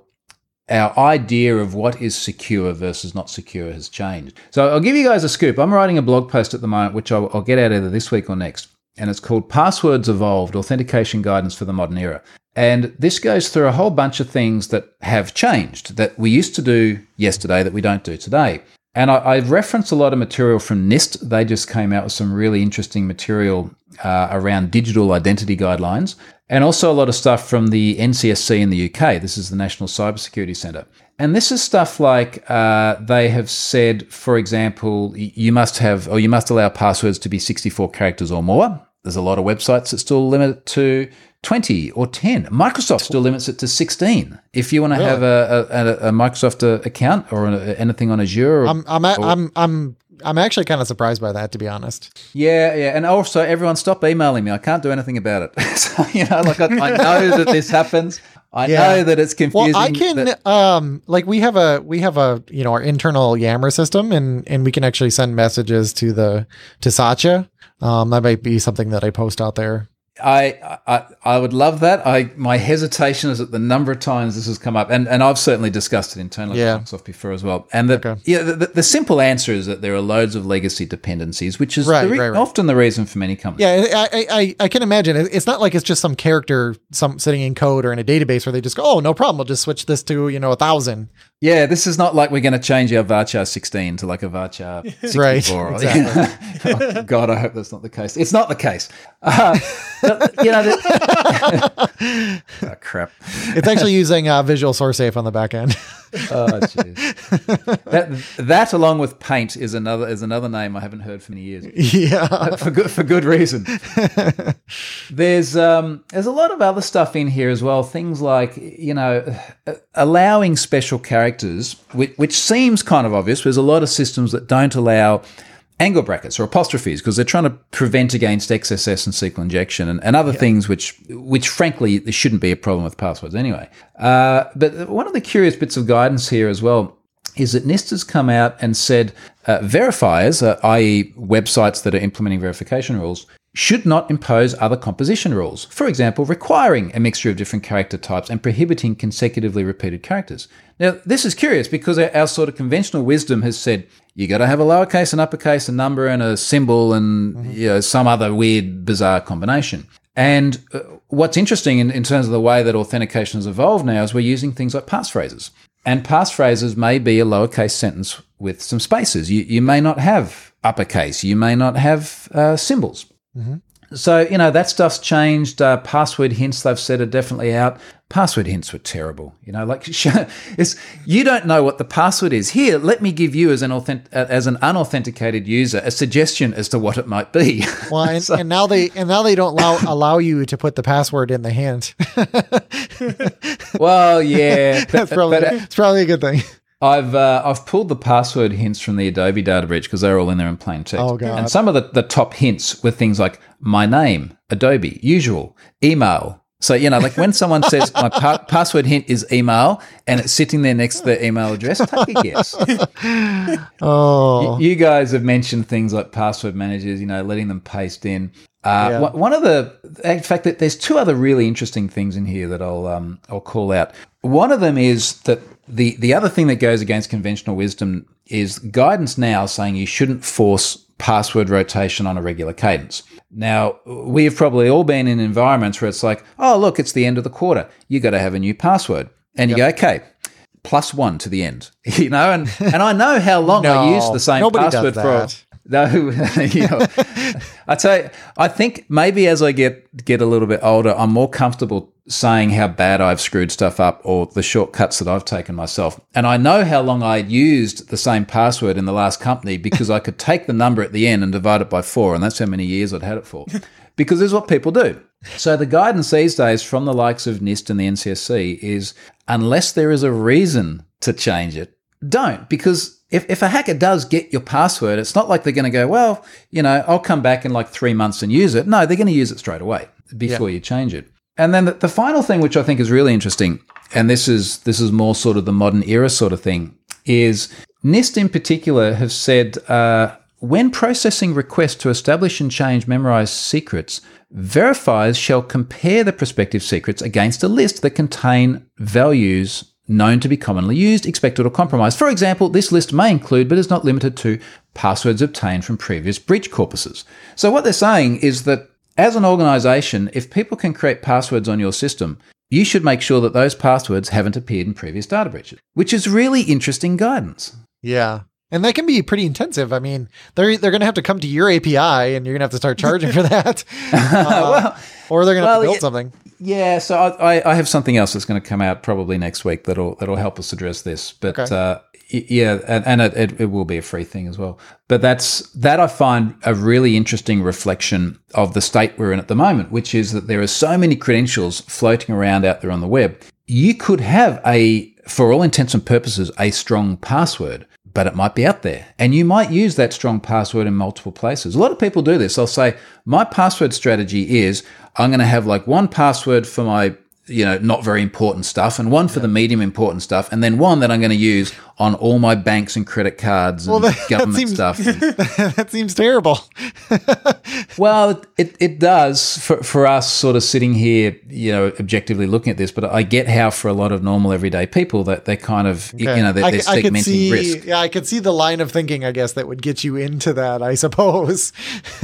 our idea of what is secure versus not secure has changed. So I'll give you guys a scoop. I'm writing a blog post at the moment, which I'll, I'll get out either this week or next, and it's called Passwords Evolved Authentication Guidance for the Modern Era. And this goes through a whole bunch of things that have changed that we used to do yesterday that we don't do today. And I, have referenced a lot of material from NIST. They just came out with some really interesting material uh, around digital identity guidelines, and also a lot of stuff from the NCSC in the UK. This is the National Cybersecurity Centre. And this is stuff like uh, they have said, for example, you must have or you must allow passwords to be 64 characters or more. There's a lot of websites that still limit it to 20 or 10. Microsoft still limits it to 16. If you want to really? have a, a, a, Microsoft uh, account or anything on Azure. Or, I'm, I'm, or, I'm, I'm, I'm actually kind of surprised by that, to be honest. Yeah, yeah. And also, everyone stop emailing me. I can't do anything about it. so, you know, like I, I know that this happens. I yeah. know that it's confusing. Well, I can that- um like we have a we have a you know our internal Yammer system and and we can actually send messages to the to Satya. Um that might be something that I post out there. I, I I would love that. I my hesitation is at the number of times this has come up, and, and I've certainly discussed it internally Yeah. at Microsoft before as well. And the Okay. yeah, the, the, simple answer is that there are loads of legacy dependencies, which is Right, the re- right, right. often the reason for many companies. Yeah, I, I, I, I can imagine. It's not like it's just some character some sitting in code or in a database where they just go, oh, no problem. We'll just switch this to, you know, a thousand. Yeah, this is not like we're going to change our varchar 16 to like a varchar 64. Right, exactly. Oh, God, I hope that's not the case. It's not the case. Uh, you know, the- oh, crap. It's actually using uh, Visual Source Safe on the back end. Oh, jeez. that that along with paint is another is another name I haven't heard for many years. yeah. for good for good reason. there's um there's a lot of other stuff in here as well. Things like you know uh, allowing special characters, which, which seems kind of obvious. There's a lot of systems that don't allow angle brackets or apostrophes because they're trying to prevent against XSS and SQL injection and, and other things which which frankly there shouldn't be a problem with passwords anyway. Uh, but one of the curious bits of guidance here as well is that NIST has come out and said uh, verifiers, uh, i.e., websites that are implementing verification rules, should not impose other composition rules. For example, requiring a mixture of different character types and prohibiting consecutively repeated characters. Now, this is curious because our, our sort of conventional wisdom has said you got to have a lowercase, an uppercase, a number, and a symbol, and you know some other weird, bizarre combination. And uh, what's interesting in, in terms of the way that authentication has evolved now is we're using things like passphrases. And passphrases may be a lowercase sentence with some spaces. You, you may not have uppercase. You may not have uh, symbols. So, you know, that stuff's changed. Uh, password hints, they've said, are definitely out. Password hints were terrible. You know, like it's, you don't know what the password is. Here, let me give you, as an, authentic, uh, as an unauthenticated user, a suggestion as to what it might be. Well, and, and now they and now they don't allow allow you to put the password in the hint. well, yeah. That's probably but, uh, it's probably a good thing. I've uh, I've pulled the password hints from the Adobe data breach because they're all in there in plain text. Oh, God. And some of the, the top hints were things like my name, Adobe, usual, email. So you know, like when someone says my pa- password hint is email and it's sitting there next to the email address, take a guess. Oh, You guys have mentioned things like password managers, you know, letting them paste in. Uh, Yeah. one- One of the, in fact, that there's two other really interesting things in here that I'll um, I'll call out. One of them is that the the other thing that goes against conventional wisdom is guidance now saying you shouldn't force password rotation on a regular cadence. Now, we have probably all been in environments where it's like, oh, look, it's the end of the quarter. You got to have a new password. And you go, okay, plus one to the end, you know, and, and I know how long I No, use the same password for. No, you know, I tell you, I think maybe as I get get a little bit older, I'm more comfortable saying how bad I've screwed stuff up or the shortcuts that I've taken myself. And I know how long I'd used the same password in the last company because I could take the number at the end and divide it by four, and that's how many years I'd had it for. Because this is what people do. So the guidance these days from the likes of NIST and the NCSC is unless there is a reason to change it, don't because if, if a hacker does get your password, it's not like they're going to go, well, you know, I'll come back in like three months and use it. No, they're going to use it straight away before you change it. And then the, the final thing, which I think is really interesting, and this is this is more sort of the modern era sort of thing, is NIST in particular have said uh, when processing requests to establish and change memorized secrets, verifiers shall compare the prospective secrets against a list that contain values known to be commonly used, expected, or compromised. For example, this list may include, but is not limited to, passwords obtained from previous breach corpuses. So what they're saying is that as an organization, if people can create passwords on your system, you should make sure that those passwords haven't appeared in previous data breaches, which is really interesting guidance. yeah. And that can be pretty intensive. I mean, they're they're going to have to come to your API, and you're going to have to start charging for that, Uh, or they're going to well, build yeah. something. Yeah, so I, I- have something else that's going to come out probably next week that'll that'll help us address this. But Okay. uh, yeah, and, and it, it, will be a free thing as well. But that's that I find a really interesting reflection of the state we're in at the moment, which is that there are so many credentials floating around out there on the web. You could have a, for all intents and purposes, a strong password, but it might be out there. And you might use that strong password in multiple places. A lot of people do this. They'll say, my password strategy is I'm going to have like one password for my you know, not very important stuff, and one for the medium important stuff, and then one that I'm going to use on all my banks and credit cards and that- that government seems- stuff. that seems terrible. Well, it, it does for, for us sort of sitting here, you know, objectively looking at this, but I get how for a lot of normal everyday people that they kind of, you know, they're, I, they're I segmenting see, risk. yeah, I could see the line of thinking, I guess, that would get you into that. I suppose.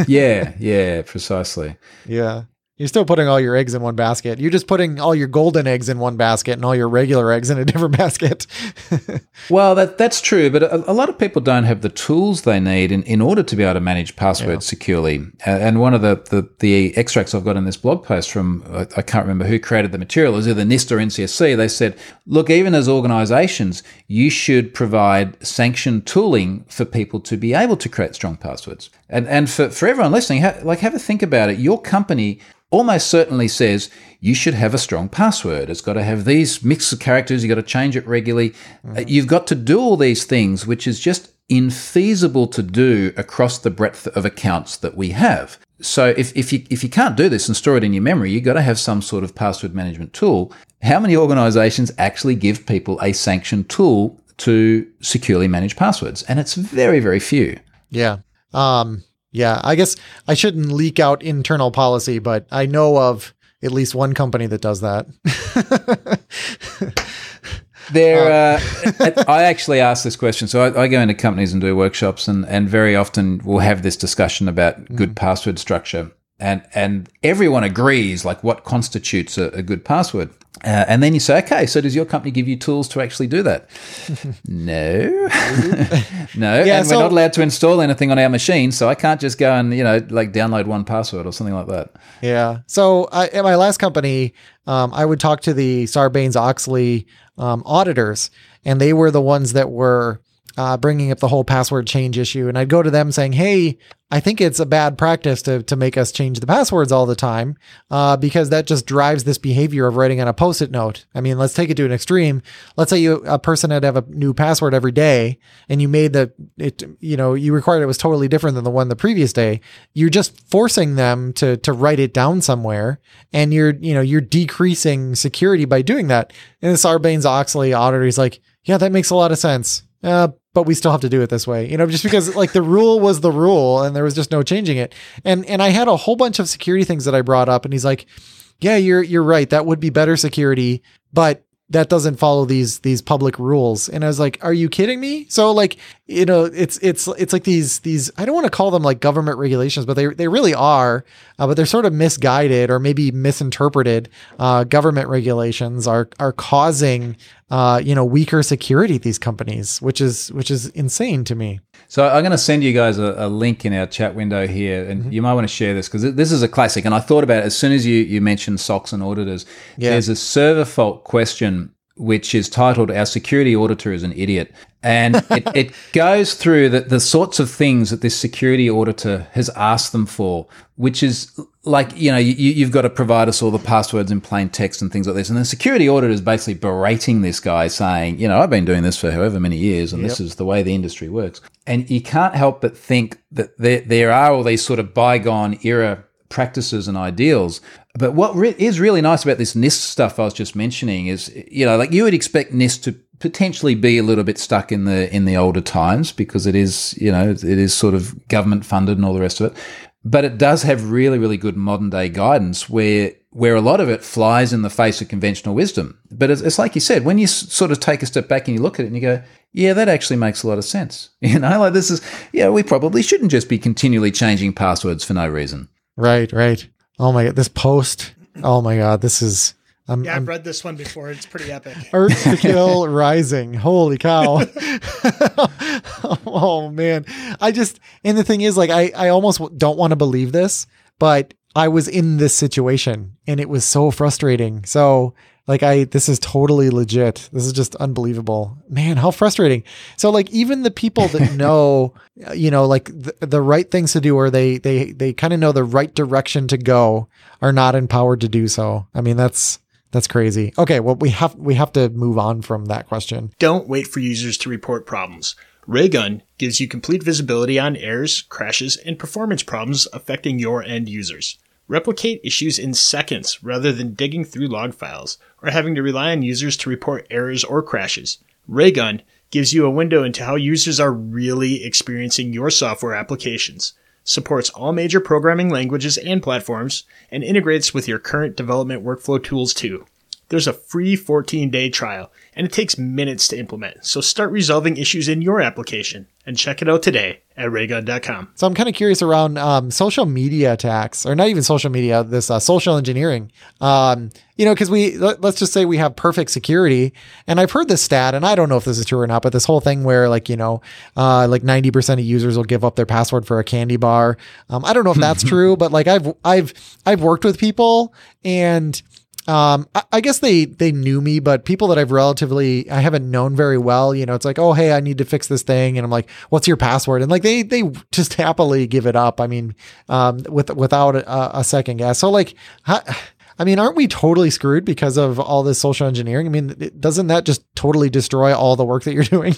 yeah, yeah, precisely. yeah, you're still putting all your eggs in one basket. You're just putting all your golden eggs in one basket and all your regular eggs in a different basket. Well, that that's true, but a, a lot of people don't have the tools they need in, in order to be able to manage passwords securely. Uh, and one of the, the, the extracts I've got in this blog post from, I can't remember who created the material, it was either NIST or NCSC. They said, look, even as organizations, you should provide sanctioned tooling for people to be able to create strong passwords. And, and for, for everyone listening, ha- like have a think about it. Your company almost certainly says you should have a strong password. It's got to have these mix of characters. You've got to change it regularly. Uh, you've got to do all these things, which is just infeasible to do across the breadth of accounts that we have. So if, if you if you can't do this and store it in your memory, you've got to have some sort of password management tool. How many organizations actually give people a sanctioned tool to securely manage passwords? And it's very, very few. yeah. Um, yeah, I guess I shouldn't leak out internal policy, but I know of at least one company that does that. There, uh, I actually ask this question. So I, I go into companies and do workshops, and, and very often we'll have this discussion about good password structure, and and everyone agrees like what constitutes a, a good password. Uh, and then you say, okay, so does your company give you tools to actually do that? no, no, Yeah, and so- we're not allowed to install anything on our machine, so I can't just go and you know like download 1Password or something like that. Yeah. So I, at my last company, um, I would talk to the Sarbanes Oxley um, auditors, and they were the ones that were uh, bringing up the whole password change issue. And I'd go to them saying, "Hey, I think it's a bad practice to to make us change the passwords all the time, uh, because that just drives this behavior of writing on a post-it note. I mean, let's take it to an extreme. Let's say you a person had to have a new password every day, and you made the it, you know, you required it was totally different than the one the previous day. You're just forcing them to to write it down somewhere, and you're you know you're decreasing security by doing that. And Sarbanes Oxley auditor is like, yeah, that makes a lot of sense. Uh, but we still have to do it this way, you know, just because like the rule was the rule and there was just no changing it. And and I had a whole bunch of security things that I brought up, and he's like, yeah, you're you're right. That would be better security, but that doesn't follow these these public rules. And I was like, are you kidding me? So like, you know, it's it's it's like these these I don't want to call them like government regulations, but they they really are, uh, but they're sort of misguided or maybe misinterpreted. Uh, government regulations are are causing uh, you know weaker security at these companies, which is which is insane to me. So I'm going to send you guys a, a link in our chat window here, and mm-hmm. you might want to share this because this is a classic. And I thought about it as soon as you you mentioned SOX and auditors. Yeah. There's a server fault question which is titled "Our security auditor is an idiot," and it, it goes through the, the sorts of things that this security auditor has asked them for, which is like you know you, you've got to provide us all the passwords in plain text and things like this. And the security auditor is basically berating this guy, saying, you know, I've been doing this for however many years, and this is the way the industry works. And you can't help but think that there there are all these sort of bygone era practices and ideals. But what re- is really nice about this NIST stuff I was just mentioning is, you know, like you would expect NIST to potentially be a little bit stuck in the in the older times because it is, you know, it is sort of government funded and all the rest of it. But it does have really, really good modern day guidance where where a lot of it flies in the face of conventional wisdom. But it's, it's like you said, when you s- sort of take a step back and you look at it and you go, yeah, that actually makes a lot of sense. You know, like this is, yeah, we probably shouldn't just be continually changing passwords for no reason. Right, right. Oh my god, this post. Oh my god, this is. I'm, Yeah, I'm I've read this one before. It's pretty epic. Earth to Kill Rising. Holy cow. oh man. I just and the thing is like I I almost don't want to believe this, but I was in this situation and it was so frustrating. So like I this is totally legit. This is just unbelievable. Man, how frustrating. So like even the people that know you know like the, the right things to do or they they they kind of know the right direction to go are not empowered to do so. I mean that's that's crazy. Okay, well we have we have to move on from that question. Don't wait for users to report problems. Raygun gives you complete visibility on errors, crashes, and performance problems affecting your end users. Replicate issues in seconds rather than digging through log files or having to rely on users to report errors or crashes. Raygun gives you a window into how users are really experiencing your software applications, supports all major programming languages and platforms, and integrates with your current development workflow tools too. There's a free 14 day trial, and it takes minutes to implement, so start resolving issues in your application and check it out today at raygun.com. So I'm kind of curious around um, social media attacks, or not even social media, this uh, social engineering. Um, you know, because we let, us just say we have perfect security, and I've heard this stat, and I don't know if this is true or not, but this whole thing where like you know, uh, like 90% of users will give up their password for a candy bar. Um, I don't know if that's true, but like I've I've I've worked with people and um, I, I, guess they they knew me, but people that I've relatively I haven't known very well, you know, it's like, oh hey, I need to fix this thing, and I'm like, what's your password? And like they they just happily give it up. I mean, um, with without a, a second guess. So like, I mean, aren't we totally screwed because of all this social engineering? I mean, doesn't that just totally destroy all the work that you're doing?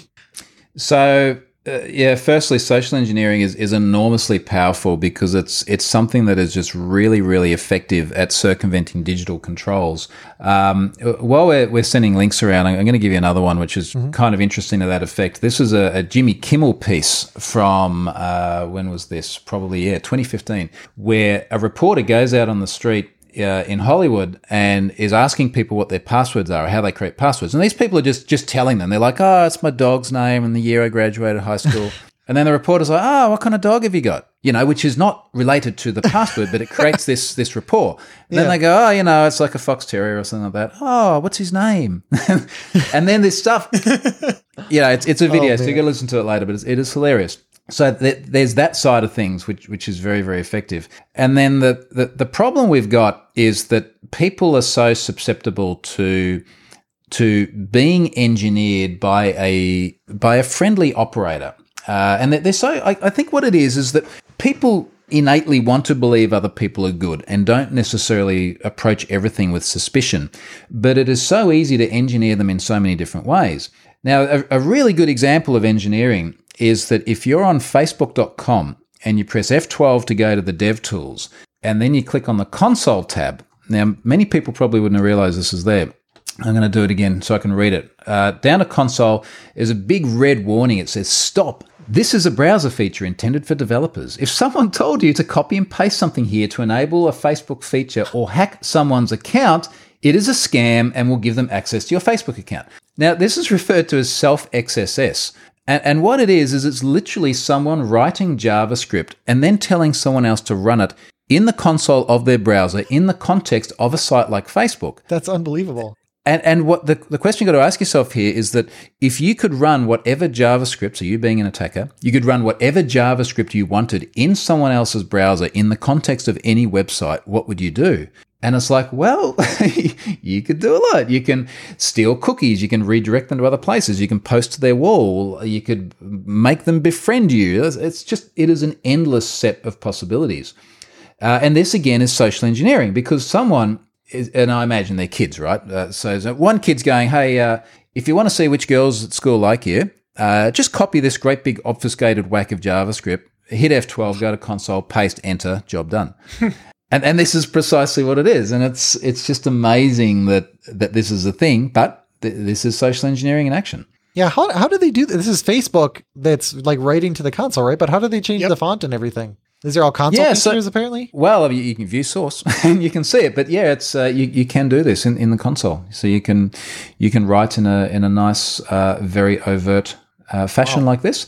So uh, yeah, firstly, social engineering is, is enormously powerful because it's it's something that is just really, really effective at circumventing digital controls. Um, while we're, we're sending links around, I'm, going to give you another one, which is mm-hmm. kind of interesting to that effect. This is a, a Jimmy Kimmel piece from, uh, when was this? Probably, yeah, 2015, where a reporter goes out on the street uh, in Hollywood and is asking people what their passwords are or how they create passwords. And these people are just just telling them. They're like, "Oh, it's my dog's name and the year I graduated high school." and then the reporter's like, "Oh, what kind of dog have you got?" You know, which is not related to the password, but it creates this this rapport. And yeah. Then they go, "Oh, you know, it's like a fox terrier or something like that." Oh, what's his name? and then this stuff. you know, it's it's a oh, video, oh, so you got to listen to it later, but it's, it is hilarious. So th- there's that side of things, which which is very very effective. And then the, the the problem we've got is that people are so susceptible to to being engineered by a by a friendly operator, uh, and they're so. I, I think what it is is that people innately want to believe other people are good and don't necessarily approach everything with suspicion. But it is so easy to engineer them in so many different ways. Now, a, a really good example of engineering is that if you're on facebook.com and you press F12 to go to the dev tools, and then you click on the console tab. Now, many people probably wouldn't have realized this is there. I'm going to do it again so I can read it. Uh, down to console is a big red warning. It says, Stop. This is a browser feature intended for developers. If someone told you to copy and paste something here to enable a Facebook feature or hack someone's account, it is a scam and will give them access to your Facebook account. Now, this is referred to as self XSS. And, and what it is, is it's literally someone writing JavaScript and then telling someone else to run it in the console of their browser in the context of a site like Facebook. That's unbelievable. And, and what the, the question you've got to ask yourself here is that if you could run whatever JavaScript, so you being an attacker, you could run whatever JavaScript you wanted in someone else's browser in the context of any website, what would you do? And it's like, well, you could do a lot. You can steal cookies. You can redirect them to other places. You can post to their wall. You could make them befriend you. It's just, it is an endless set of possibilities. Uh, and this again is social engineering because someone, is, and I imagine they're kids, right? Uh, so, one kid's going, hey, uh, if you want to see which girls at school like you, uh, just copy this great big obfuscated whack of JavaScript, hit F12, go to console, paste, enter, job done. And and this is precisely what it is, and it's it's just amazing that that this is a thing. But th- this is social engineering in action. Yeah, how how do they do this? This is Facebook that's like writing to the console, right? But how do they change yep. the font and everything? Is there all console yeah, features so, apparently? Well, you, you, can view source and you can see it, but yeah, it's uh, you, you can do this in, in the console. So you can you can write in a in a nice, uh, very overt uh, fashion wow. like this.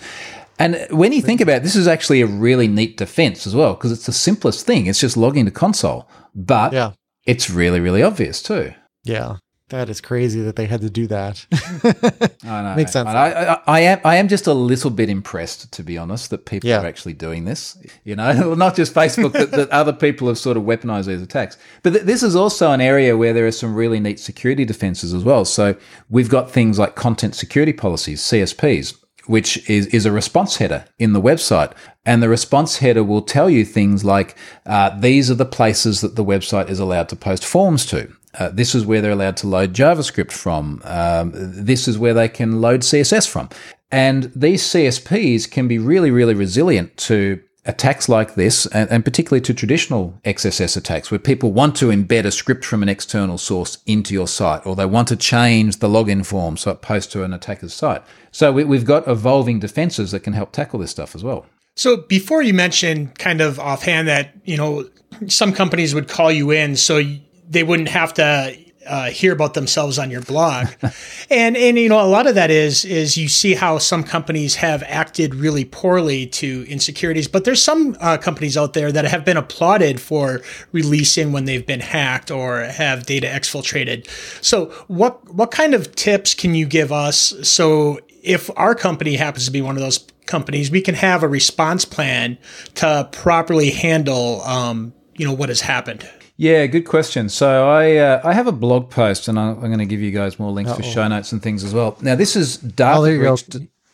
And when you think about it, this is actually a really neat defense as well, because it's the simplest thing. It's just logging to console, but yeah. it's really, really obvious too. Yeah. That is crazy that they had to do that. I know. Makes sense. I, I, I, am I am just a little bit impressed, to be honest, that people yeah. are actually doing this. You know, not just Facebook, that, that, other people have sort of weaponized these attacks. But th- this is also an area where there are some really neat security defenses as well. So we've got things like content security policies, CSPs, which is, is a response header in the website. And the response header will tell you things like uh, these are the places that the website is allowed to post forms to. Uh, this is where they're allowed to load JavaScript from. Um, this is where they can load CSS from. And these CSPs can be really, really resilient to attacks like this, and, and, particularly to traditional XSS attacks, where people want to embed a script from an external source into your site, or they want to change the login form so it posts to an attacker's site. So we, we've got evolving defenses that can help tackle this stuff as well. So before you mentioned kind of offhand that, you know, some companies would call you in so they wouldn't have to uh, hear about themselves on your blog. and and you know a lot of that is is you see how some companies have acted really poorly to insecurities, but there's some uh, companies out there that have been applauded for releasing when they've been hacked or have data exfiltrated. So what what kind of tips can you give us so if our company happens to be one of those companies, we can have a response plan to properly handle um, you know what has happened. Yeah, good question. So I uh, I have a blog post, and I'm, going to give you guys more links Uh-oh. for show notes and things as well. Now this is data. Oh, there you go.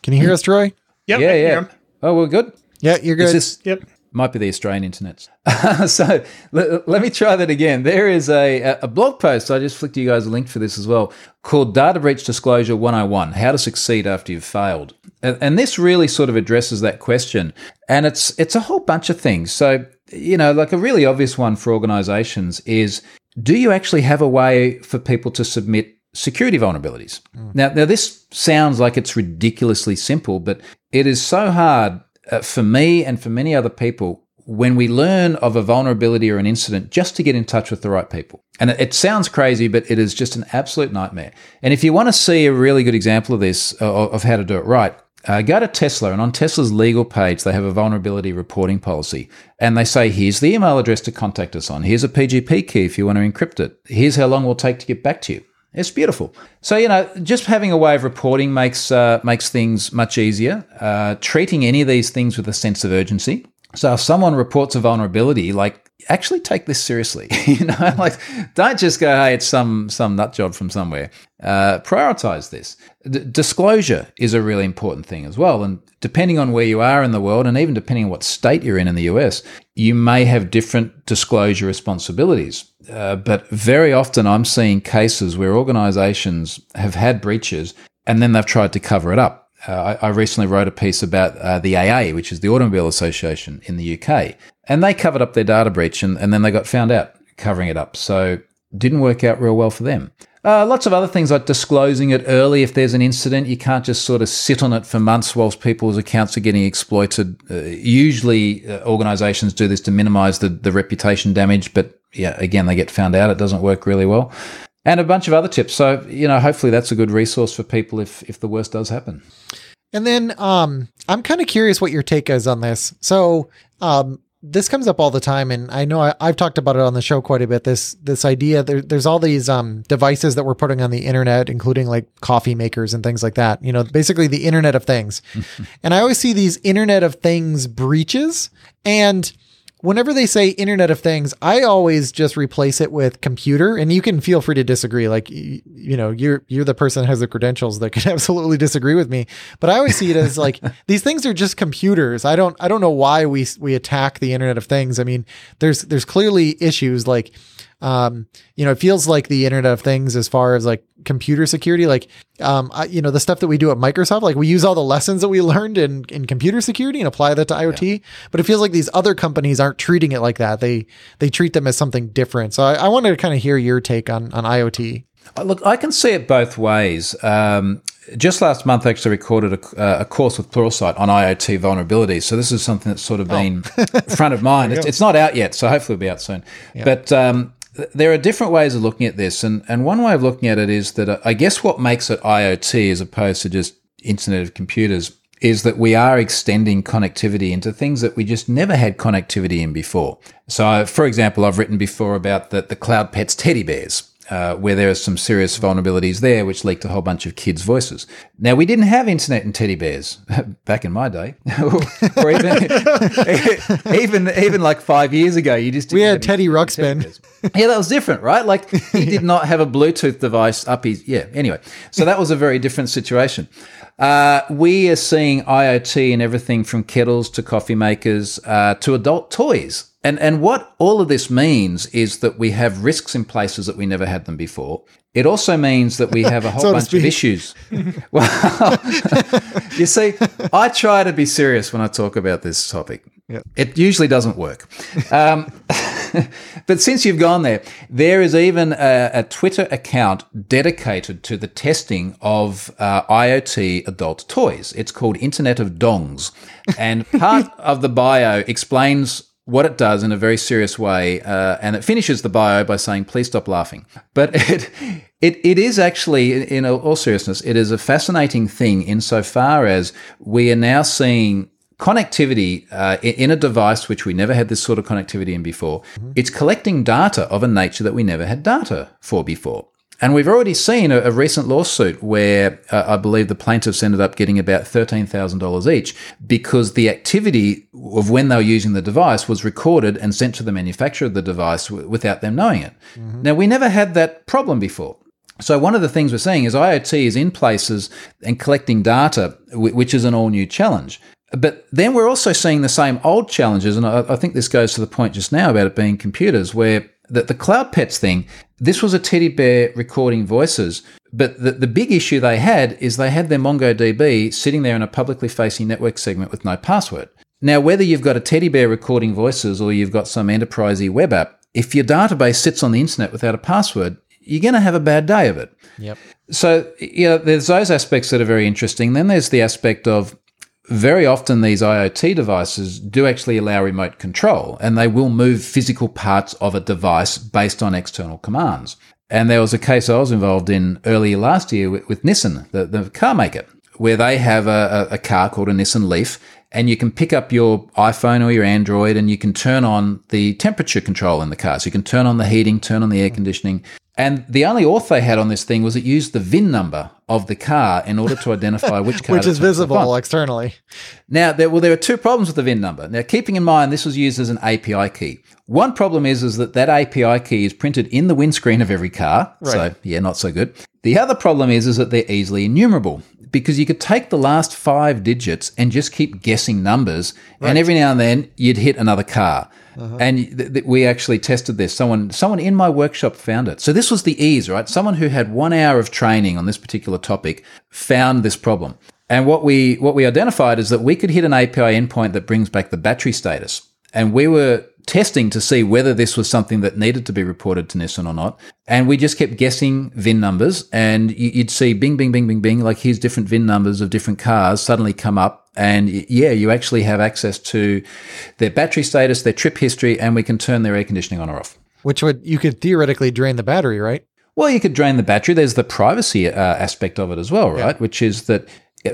Can you hear us, Troy? Yep, yeah, yeah. Oh, we're good. Yeah, you're good. This, yep. Might be the Australian internet. so let, let, me try that again. There is a, a blog post. I just flicked you guys a link for this as well called Data Breach Disclosure 101 How to Succeed After You've Failed. And, and this really sort of addresses that question. And it's, it's a whole bunch of things. So you know, like a really obvious one for organizations is do you actually have a way for people to submit security vulnerabilities? Mm. Now, now this sounds like it's ridiculously simple, but it is so hard uh, for me and for many other people when we learn of a vulnerability or an incident just to get in touch with the right people. And it, it sounds crazy, but it is just an absolute nightmare. And if you want to see a really good example of this, uh, of how to do it right, uh, go to Tesla, and on Tesla's legal page, they have a vulnerability reporting policy. And they say, here's the email address to contact us on. Here's a PGP key if you want to encrypt it. Here's how long it will take to get back to you. It's beautiful. So you know, just having a way of reporting makes uh, makes things much easier. Uh, treating any of these things with a sense of urgency. So if someone reports a vulnerability, like actually take this seriously. you know, like don't just go, hey, it's some some nut job from somewhere. Uh, prioritize this. D- disclosure is a really important thing as well. And depending on where you are in the world, and even depending on what state you're in in the US, you may have different disclosure responsibilities. Uh, but very often, I'm seeing cases where organizations have had breaches and then they've tried to cover it up. Uh, I, I, recently wrote a piece about uh, the AA, which is the Automobile Association in the UK, and they covered up their data breach and, and then they got found out covering it up. So didn't work out real well for them. Uh, lots of other things like disclosing it early if there's an incident. You can't just sort of sit on it for months whilst people's accounts are getting exploited. Uh, usually, uh, organizations do this to minimize the, the reputation damage, but yeah, again, they get found out. It doesn't work really well and a bunch of other tips. So, you know, hopefully that's a good resource for people if if the worst does happen. And then um, I'm kind of curious what your take is on this. So, um, this comes up all the time, and I know I, have talked about it on the show quite a bit. This this idea there, there's all these um, devices that we're putting on the internet, including like coffee makers and things like that. You know, basically the Internet of Things. and I always see these Internet of Things breaches, and whenever they say Internet of Things, I always just replace it with computer. And you can feel free to disagree. Like you, you know, you're you're the person that has the credentials that can absolutely disagree with me. But I always see it as like these things are just computers. I don't I don't know why we we attack the Internet of Things. I mean, there's there's clearly issues like um, you know, it feels like the Internet of Things as far as like computer security, like, um, I, you know, the stuff that we do at Microsoft, like we use all the lessons that we learned in, in computer security and apply that to IoT. Yeah. But it feels like these other companies aren't treating it like that. They, they treat them as something different. So I, I wanted to kind of hear your take on, on IoT. Uh, look, I can see it both ways. Um, just last month, I actually recorded a, uh, a, course with Pluralsight on IoT vulnerabilities. So this is something that's sort of oh. been oh. front of mind. It's, it's, not out yet, so hopefully it'll be out soon. Yeah. But um, there are different ways of looking at this, and, and one way of looking at it is that uh, I guess what makes it IoT as opposed to just Internet of Computers is that we are extending connectivity into things that we just never had connectivity in before. So, for example, I've written before about the, the Cloud Pets teddy bears uh, where there are some serious vulnerabilities there, which leaked a whole bunch of kids' voices. Now, we didn't have internet and teddy bears back in my day, or even, even even like five years ago. You just we had Teddy Ruxpin. yeah, that was different, right? Like he did not have a Bluetooth device up his yeah. Anyway, so that was a very different situation. Uh, we are seeing IoT in everything from kettles to coffee makers uh, to adult toys. And, and what all of this means is that we have risks in places that we never had them before. It also means that we have a whole so bunch of issues. well, you see, I try to be serious when I talk about this topic. It usually doesn't work. Um, but since you've gone there, there is even a, a Twitter account dedicated to the testing of uh, IoT adult toys. It's called Internet of Dongs. And part of the bio explains what it does in a very serious way, uh, and it finishes the bio by saying, "Please stop laughing." But it it, it is actually, in all seriousness, it is a fascinating thing insofar as we are now seeing connectivity uh, in a device which we never had this sort of connectivity in before. Mm-hmm. It's collecting data of a nature that we never had data for before. And we've already seen a, a recent lawsuit where uh, I believe the plaintiffs ended up getting about $13,000 each because the activity of when they were using the device was recorded and sent to the manufacturer of the device w- without them knowing it. Mm-hmm. Now, we never had that problem before. So one of the things we're seeing is IoT is in places and collecting data, which is an all new challenge. But then we're also seeing the same old challenges, and I, I think this goes to the point just now about it being computers, where the, the cloud pets thing, this was a teddy bear recording voices, but the, the big issue they had is they had their MongoDB sitting there in a publicly facing network segment with no password. Now, whether you've got a teddy bear recording voices or you've got some enterprisey web app, if your database sits on the internet without a password, you're going to have a bad day of it. Yep. So, you know, there's those aspects that are very interesting. Then there's the aspect of very often these IoT devices do actually allow remote control and they will move physical parts of a device based on external commands. And there was a case I was involved in earlier last year with, with Nissan, the, the, car maker, where they have a, a, car called a Nissan Leaf and you can pick up your iPhone or your Android and you can turn on the temperature control in the car. So you can turn on the heating, turn on the air conditioning, and the only auth they had on this thing was it used the VIN number of the car in order to identify which car, which is visible externally. Now, there, well, there are two problems with the VIN number. Now, keeping in mind this was used as an API key. One problem is is that that API key is printed in the windscreen of every car. Right. So, yeah, not so good. The other problem is is that they're easily enumerable because you could take the last five digits and just keep guessing numbers, right. and every now and then you'd hit another car. Uh-huh. And th- th- we actually tested this. Someone, someone in my workshop found it. So this was the ease, right? Someone who had one hour of training on this particular topic found this problem. And what we what we identified is that we could hit an API endpoint that brings back the battery status. And we were testing to see whether this was something that needed to be reported to Nissan or not. And we just kept guessing VIN numbers, and you'd see bing, bing, bing, bing, bing, like here's different VIN numbers of different cars suddenly come up. And yeah, you actually have access to their battery status, their trip history, and we can turn their air conditioning on or off. Which would, you could theoretically drain the battery, right? Well, you could drain the battery. There's the privacy uh, aspect of it as well, right? Yeah. Which is that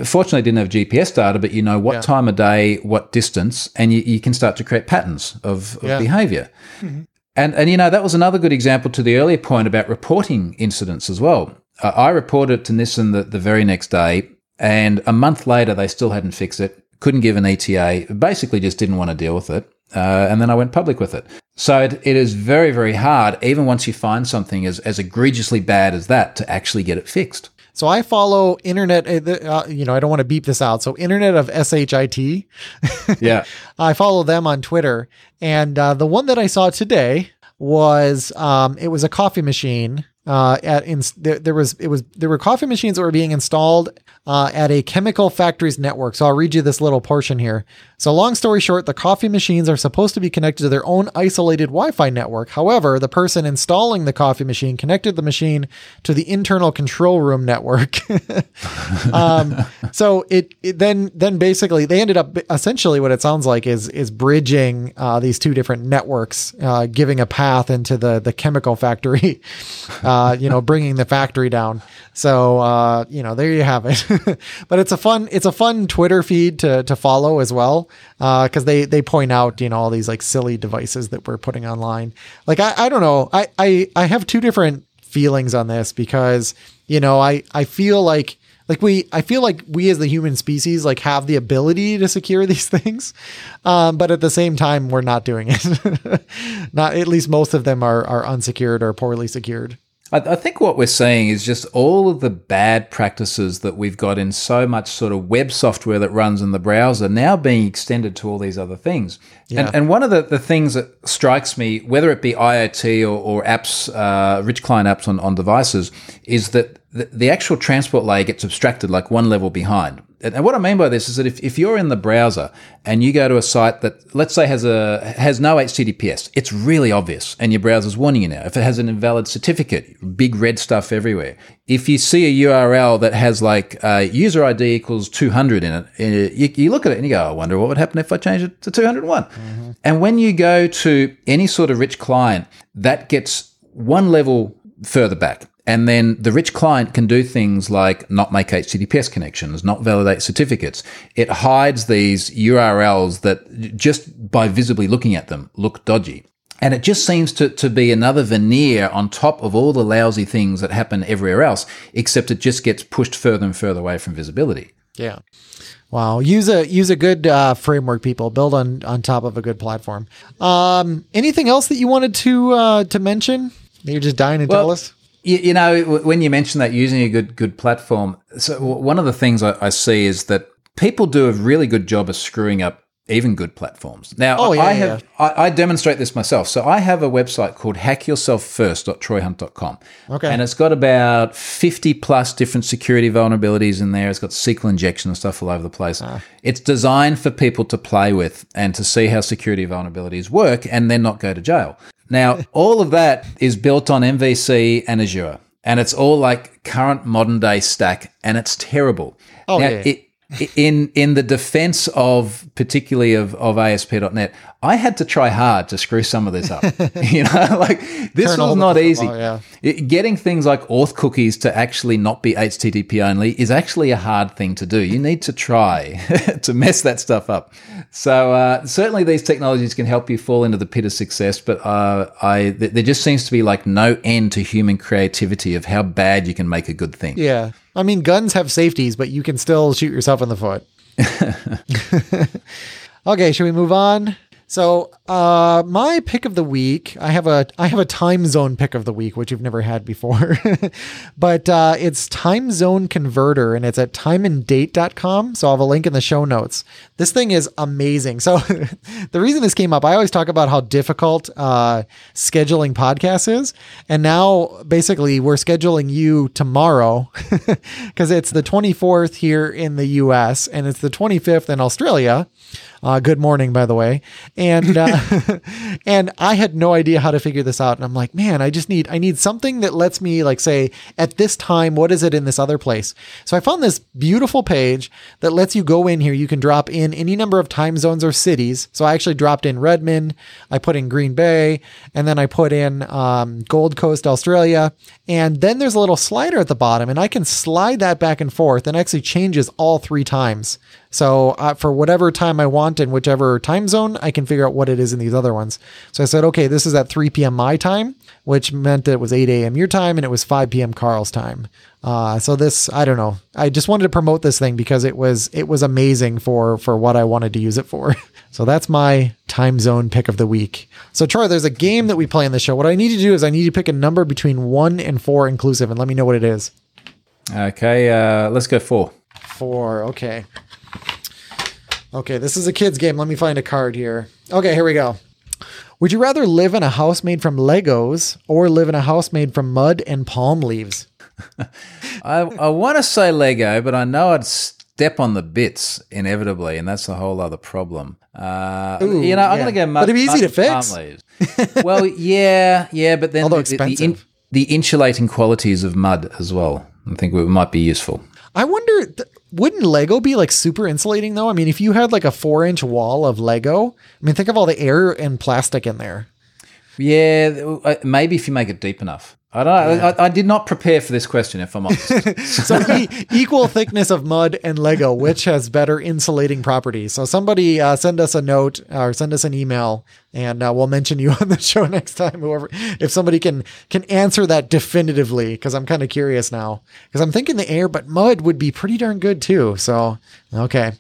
fortunately didn't have GPS data, but you know what yeah. time of day, what distance, and you, you, can start to create patterns of, of yeah. behavior. Mm-hmm. And, and, you know, that was another good example to the earlier point about reporting incidents as well. Uh, I reported to Nissan the, the very next day, and a month later, they still hadn't fixed it, couldn't give an ETA, basically just didn't want to deal with it. Uh, and then I went public with it. So it, it is very, very hard, even once you find something as, as egregiously bad as that, to actually get it fixed. So I follow internet, uh, uh you know, I don't want to beep this out. So internet of SHIT. yeah. I follow them on Twitter. And uh, the one that I saw today was, um, it was a coffee machine uh, at in, there, there, was it was there were coffee machines that were being installed uh, at a chemical factories network. So I'll read you this little portion here. So long story short, the coffee machines are supposed to be connected to their own isolated Wi-Fi network. However, the person installing the coffee machine connected the machine to the internal control room network. um, so it, it, then then basically they ended up essentially what it sounds like is is bridging uh, these two different networks, uh, giving a path into the the chemical factory. uh, you know, bringing the factory down. So, uh, you know, there you have it. but it's a fun, it's a fun Twitter feed to, to follow as well. Uh, cause they, they point out, you know, all these like silly devices that we're putting online. Like, I, I don't know. I, I, I have two different feelings on this because, you know, I, I feel like, like we i feel like we as the human species like have the ability to secure these things um, but at the same time we're not doing it not at least most of them are are unsecured or poorly secured I, I think what we're seeing is just all of the bad practices that we've got in so much sort of web software that runs in the browser now being extended to all these other things. Yeah. And, and one of the, the things that strikes me, whether it be IoT or, or apps, uh, rich client apps on, on devices, is that the, the actual transport layer gets abstracted like one level behind. And, what I mean by this is that if, if you're in the browser and you go to a site that let's say has a has no HTTPS, it's really obvious, and your browser's warning you now. If it has an invalid certificate, big red stuff everywhere. If you see a URL that has like uh, user ID equals 200 in it, uh, you, you, look at it and you go, I wonder what would happen if I change it to 201. Mm-hmm. And when you go to any sort of rich client, that gets one level further back. And then the rich client can do things like not make HTTPS connections, not validate certificates. It hides these URLs that just by visibly looking at them look dodgy. And it just seems to, to be another veneer on top of all the lousy things that happen everywhere else, except it just gets pushed further and further away from visibility. Yeah. Wow. Use a use a good uh, framework, people. Build on on top of a good platform. Um, anything else that you wanted to uh, to mention? You're just dying to well, tell us. You, you, know, when you mention that using a good good platform, so one of the things I, I see is that people do a really good job of screwing up even good platforms. Now, oh, yeah, I have yeah. I, I, demonstrate this myself. So I have a website called hackyourselffirst.troyhunt.com. Okay. And it's got about 50 plus different security vulnerabilities in there. It's got SQL injection and stuff all over the place. Ah. It's designed for people to play with and to see how security vulnerabilities work and then not go to jail. Now, all of that is built on MVC and Azure. And it's all like current modern day stack and it's terrible. Oh, now, yeah. It, in in the defense of particularly of, of ASP.NET, I had to try hard to screw some of this up. you know, like this Turn was not easy. yeah. It, getting things like auth cookies to actually not be HTTP only is actually a hard thing to do. You need to try to mess that stuff up. So uh, certainly these technologies can help you fall into the pit of success, but uh, I th- there just seems to be like no end to human creativity of how bad you can make a good thing. Yeah. I mean, guns have safeties, but you can still shoot yourself in the foot. okay, should we move on? So, uh, my pick of the week, I have a I have a time zone pick of the week, which you've never had before, but uh, it's time zone converter, and it's at timeanddate.com. So I'll have a link in the show notes. This thing is amazing. So the reason this came up, I always talk about how difficult uh, scheduling podcasts is, and now basically we're scheduling you tomorrow because it's the 24th here in the U.S. and it's the 25th in Australia. Uh, good morning, by the way. And uh, and I had no idea how to figure this out. And I'm like, man, I just need I need something that lets me like say at this time, what is it in this other place? So I found this beautiful page that lets you go in here. You can drop in any number of time zones or cities. So I actually dropped in Redmond. I put in Green Bay, and then I put in um, Gold Coast, Australia. And then there's a little slider at the bottom, and I can slide that back and forth, and actually changes all three times. So uh, for whatever time I want in whichever time zone, I can figure out what it is in these other ones. So I said, okay, this is at 3 p.m. my time, which meant that it was 8 a.m. your time and it was 5 p.m. Carl's time. Uh, so this, I don't know. I just wanted to promote this thing because it was it was amazing for for what I wanted to use it for. so that's my time zone pick of the week. So Troy, there's a game that we play in the show. What I need to do is I need to pick a number between one and four inclusive, and let me know what it is. Okay, uh, let's go four. Four. Okay. Okay, this is a kid's game. Let me find a card here. Okay, here we go. Would you rather live in a house made from Legos or live in a house made from mud and palm leaves? I, I want to say Lego, but I know I'd step on the bits inevitably, and that's a whole other problem. Uh, Ooh, you know, I'm yeah. going to go mud. But it'd be easy to fix. well, yeah, yeah, but then Although the, the, the, in, the insulating qualities of mud as well. I think it might be useful. I wonder, th- wouldn't Lego be like super insulating though? I mean, if you had like a four inch wall of Lego, I mean, think of all the air and plastic in there. Yeah, uh, maybe if you make it deep enough. I don't. Yeah. I, I, did not prepare for this question. If I'm honest, so e- equal thickness of mud and Lego, which has better insulating properties? So somebody uh, send us a note or send us an email, and uh, we'll mention you on the show next time. Whoever, if somebody can can answer that definitively, because I'm kind of curious now. Because I'm thinking the air, but mud would be pretty darn good too. So okay,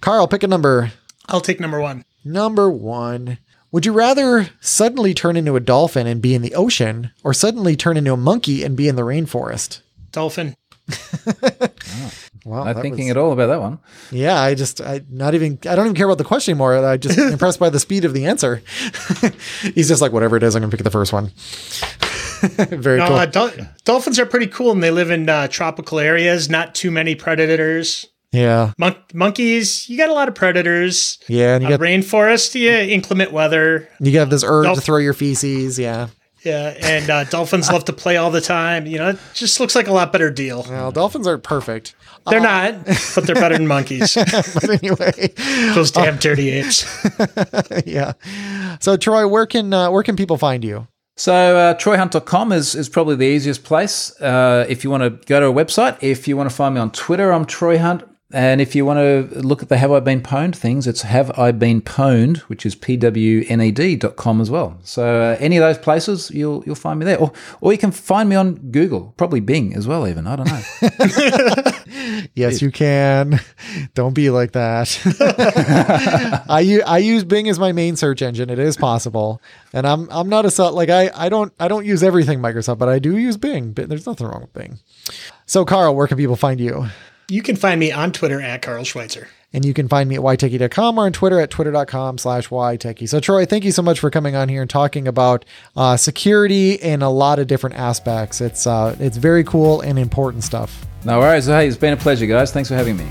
Carl, pick a number. I'll take number one. Number one. Would you rather suddenly turn into a dolphin and be in the ocean or suddenly turn into a monkey and be in the rainforest? Dolphin. oh. Well, not thinking was, at all about that one. Yeah, I just, I not even, I don't even care about the question anymore. I just impressed by the speed of the answer. He's just like, whatever it is, I'm gonna pick the first one. Very No, cool. uh, dol- dolphins are pretty cool, and they live in uh, tropical areas. Not too many predators. Yeah. Mon- monkeys, you got a lot of predators. Yeah. And you Uh, got rainforest, yeah, inclement weather. you got this urge to throw your feces. Yeah. Yeah, and uh, dolphins love to play all the time. You know, it just looks like a lot better deal. Well, dolphins aren't perfect. They're not, but they're better than monkeys. but anyway, Those damn dirty apes. yeah. So Troy, where can uh, where can people find you? So uh, troyhunt.com is, is probably the easiest place uh, if you want to go to a website. If you want to find me on Twitter, I'm Troy Hunt. And if you want to look at the Have I Been Pwned things, it's Have I Been Pwned, which is pwned.com as well. So uh, any of those places, you'll you'll find me there. Or, or you can find me on Google, probably Bing as well, even. I don't know. Yes, you can. Don't be like that. I use Bing as my main search engine. It is possible, and I'm I'm not a like I I don't I don't use everything Microsoft, but I do use Bing. But there's nothing wrong with Bing. So Carl, where can people find you? You can find me on Twitter at Carl Schweitzer. And you can find me at ytechie.com or on Twitter at twitter.com slash ytechie. So, Troy, thank you so much for coming on here and talking about uh, security in a lot of different aspects. It's uh, it's very cool and important stuff. no worries. Hey, it's been a pleasure, guys. Thanks for having me.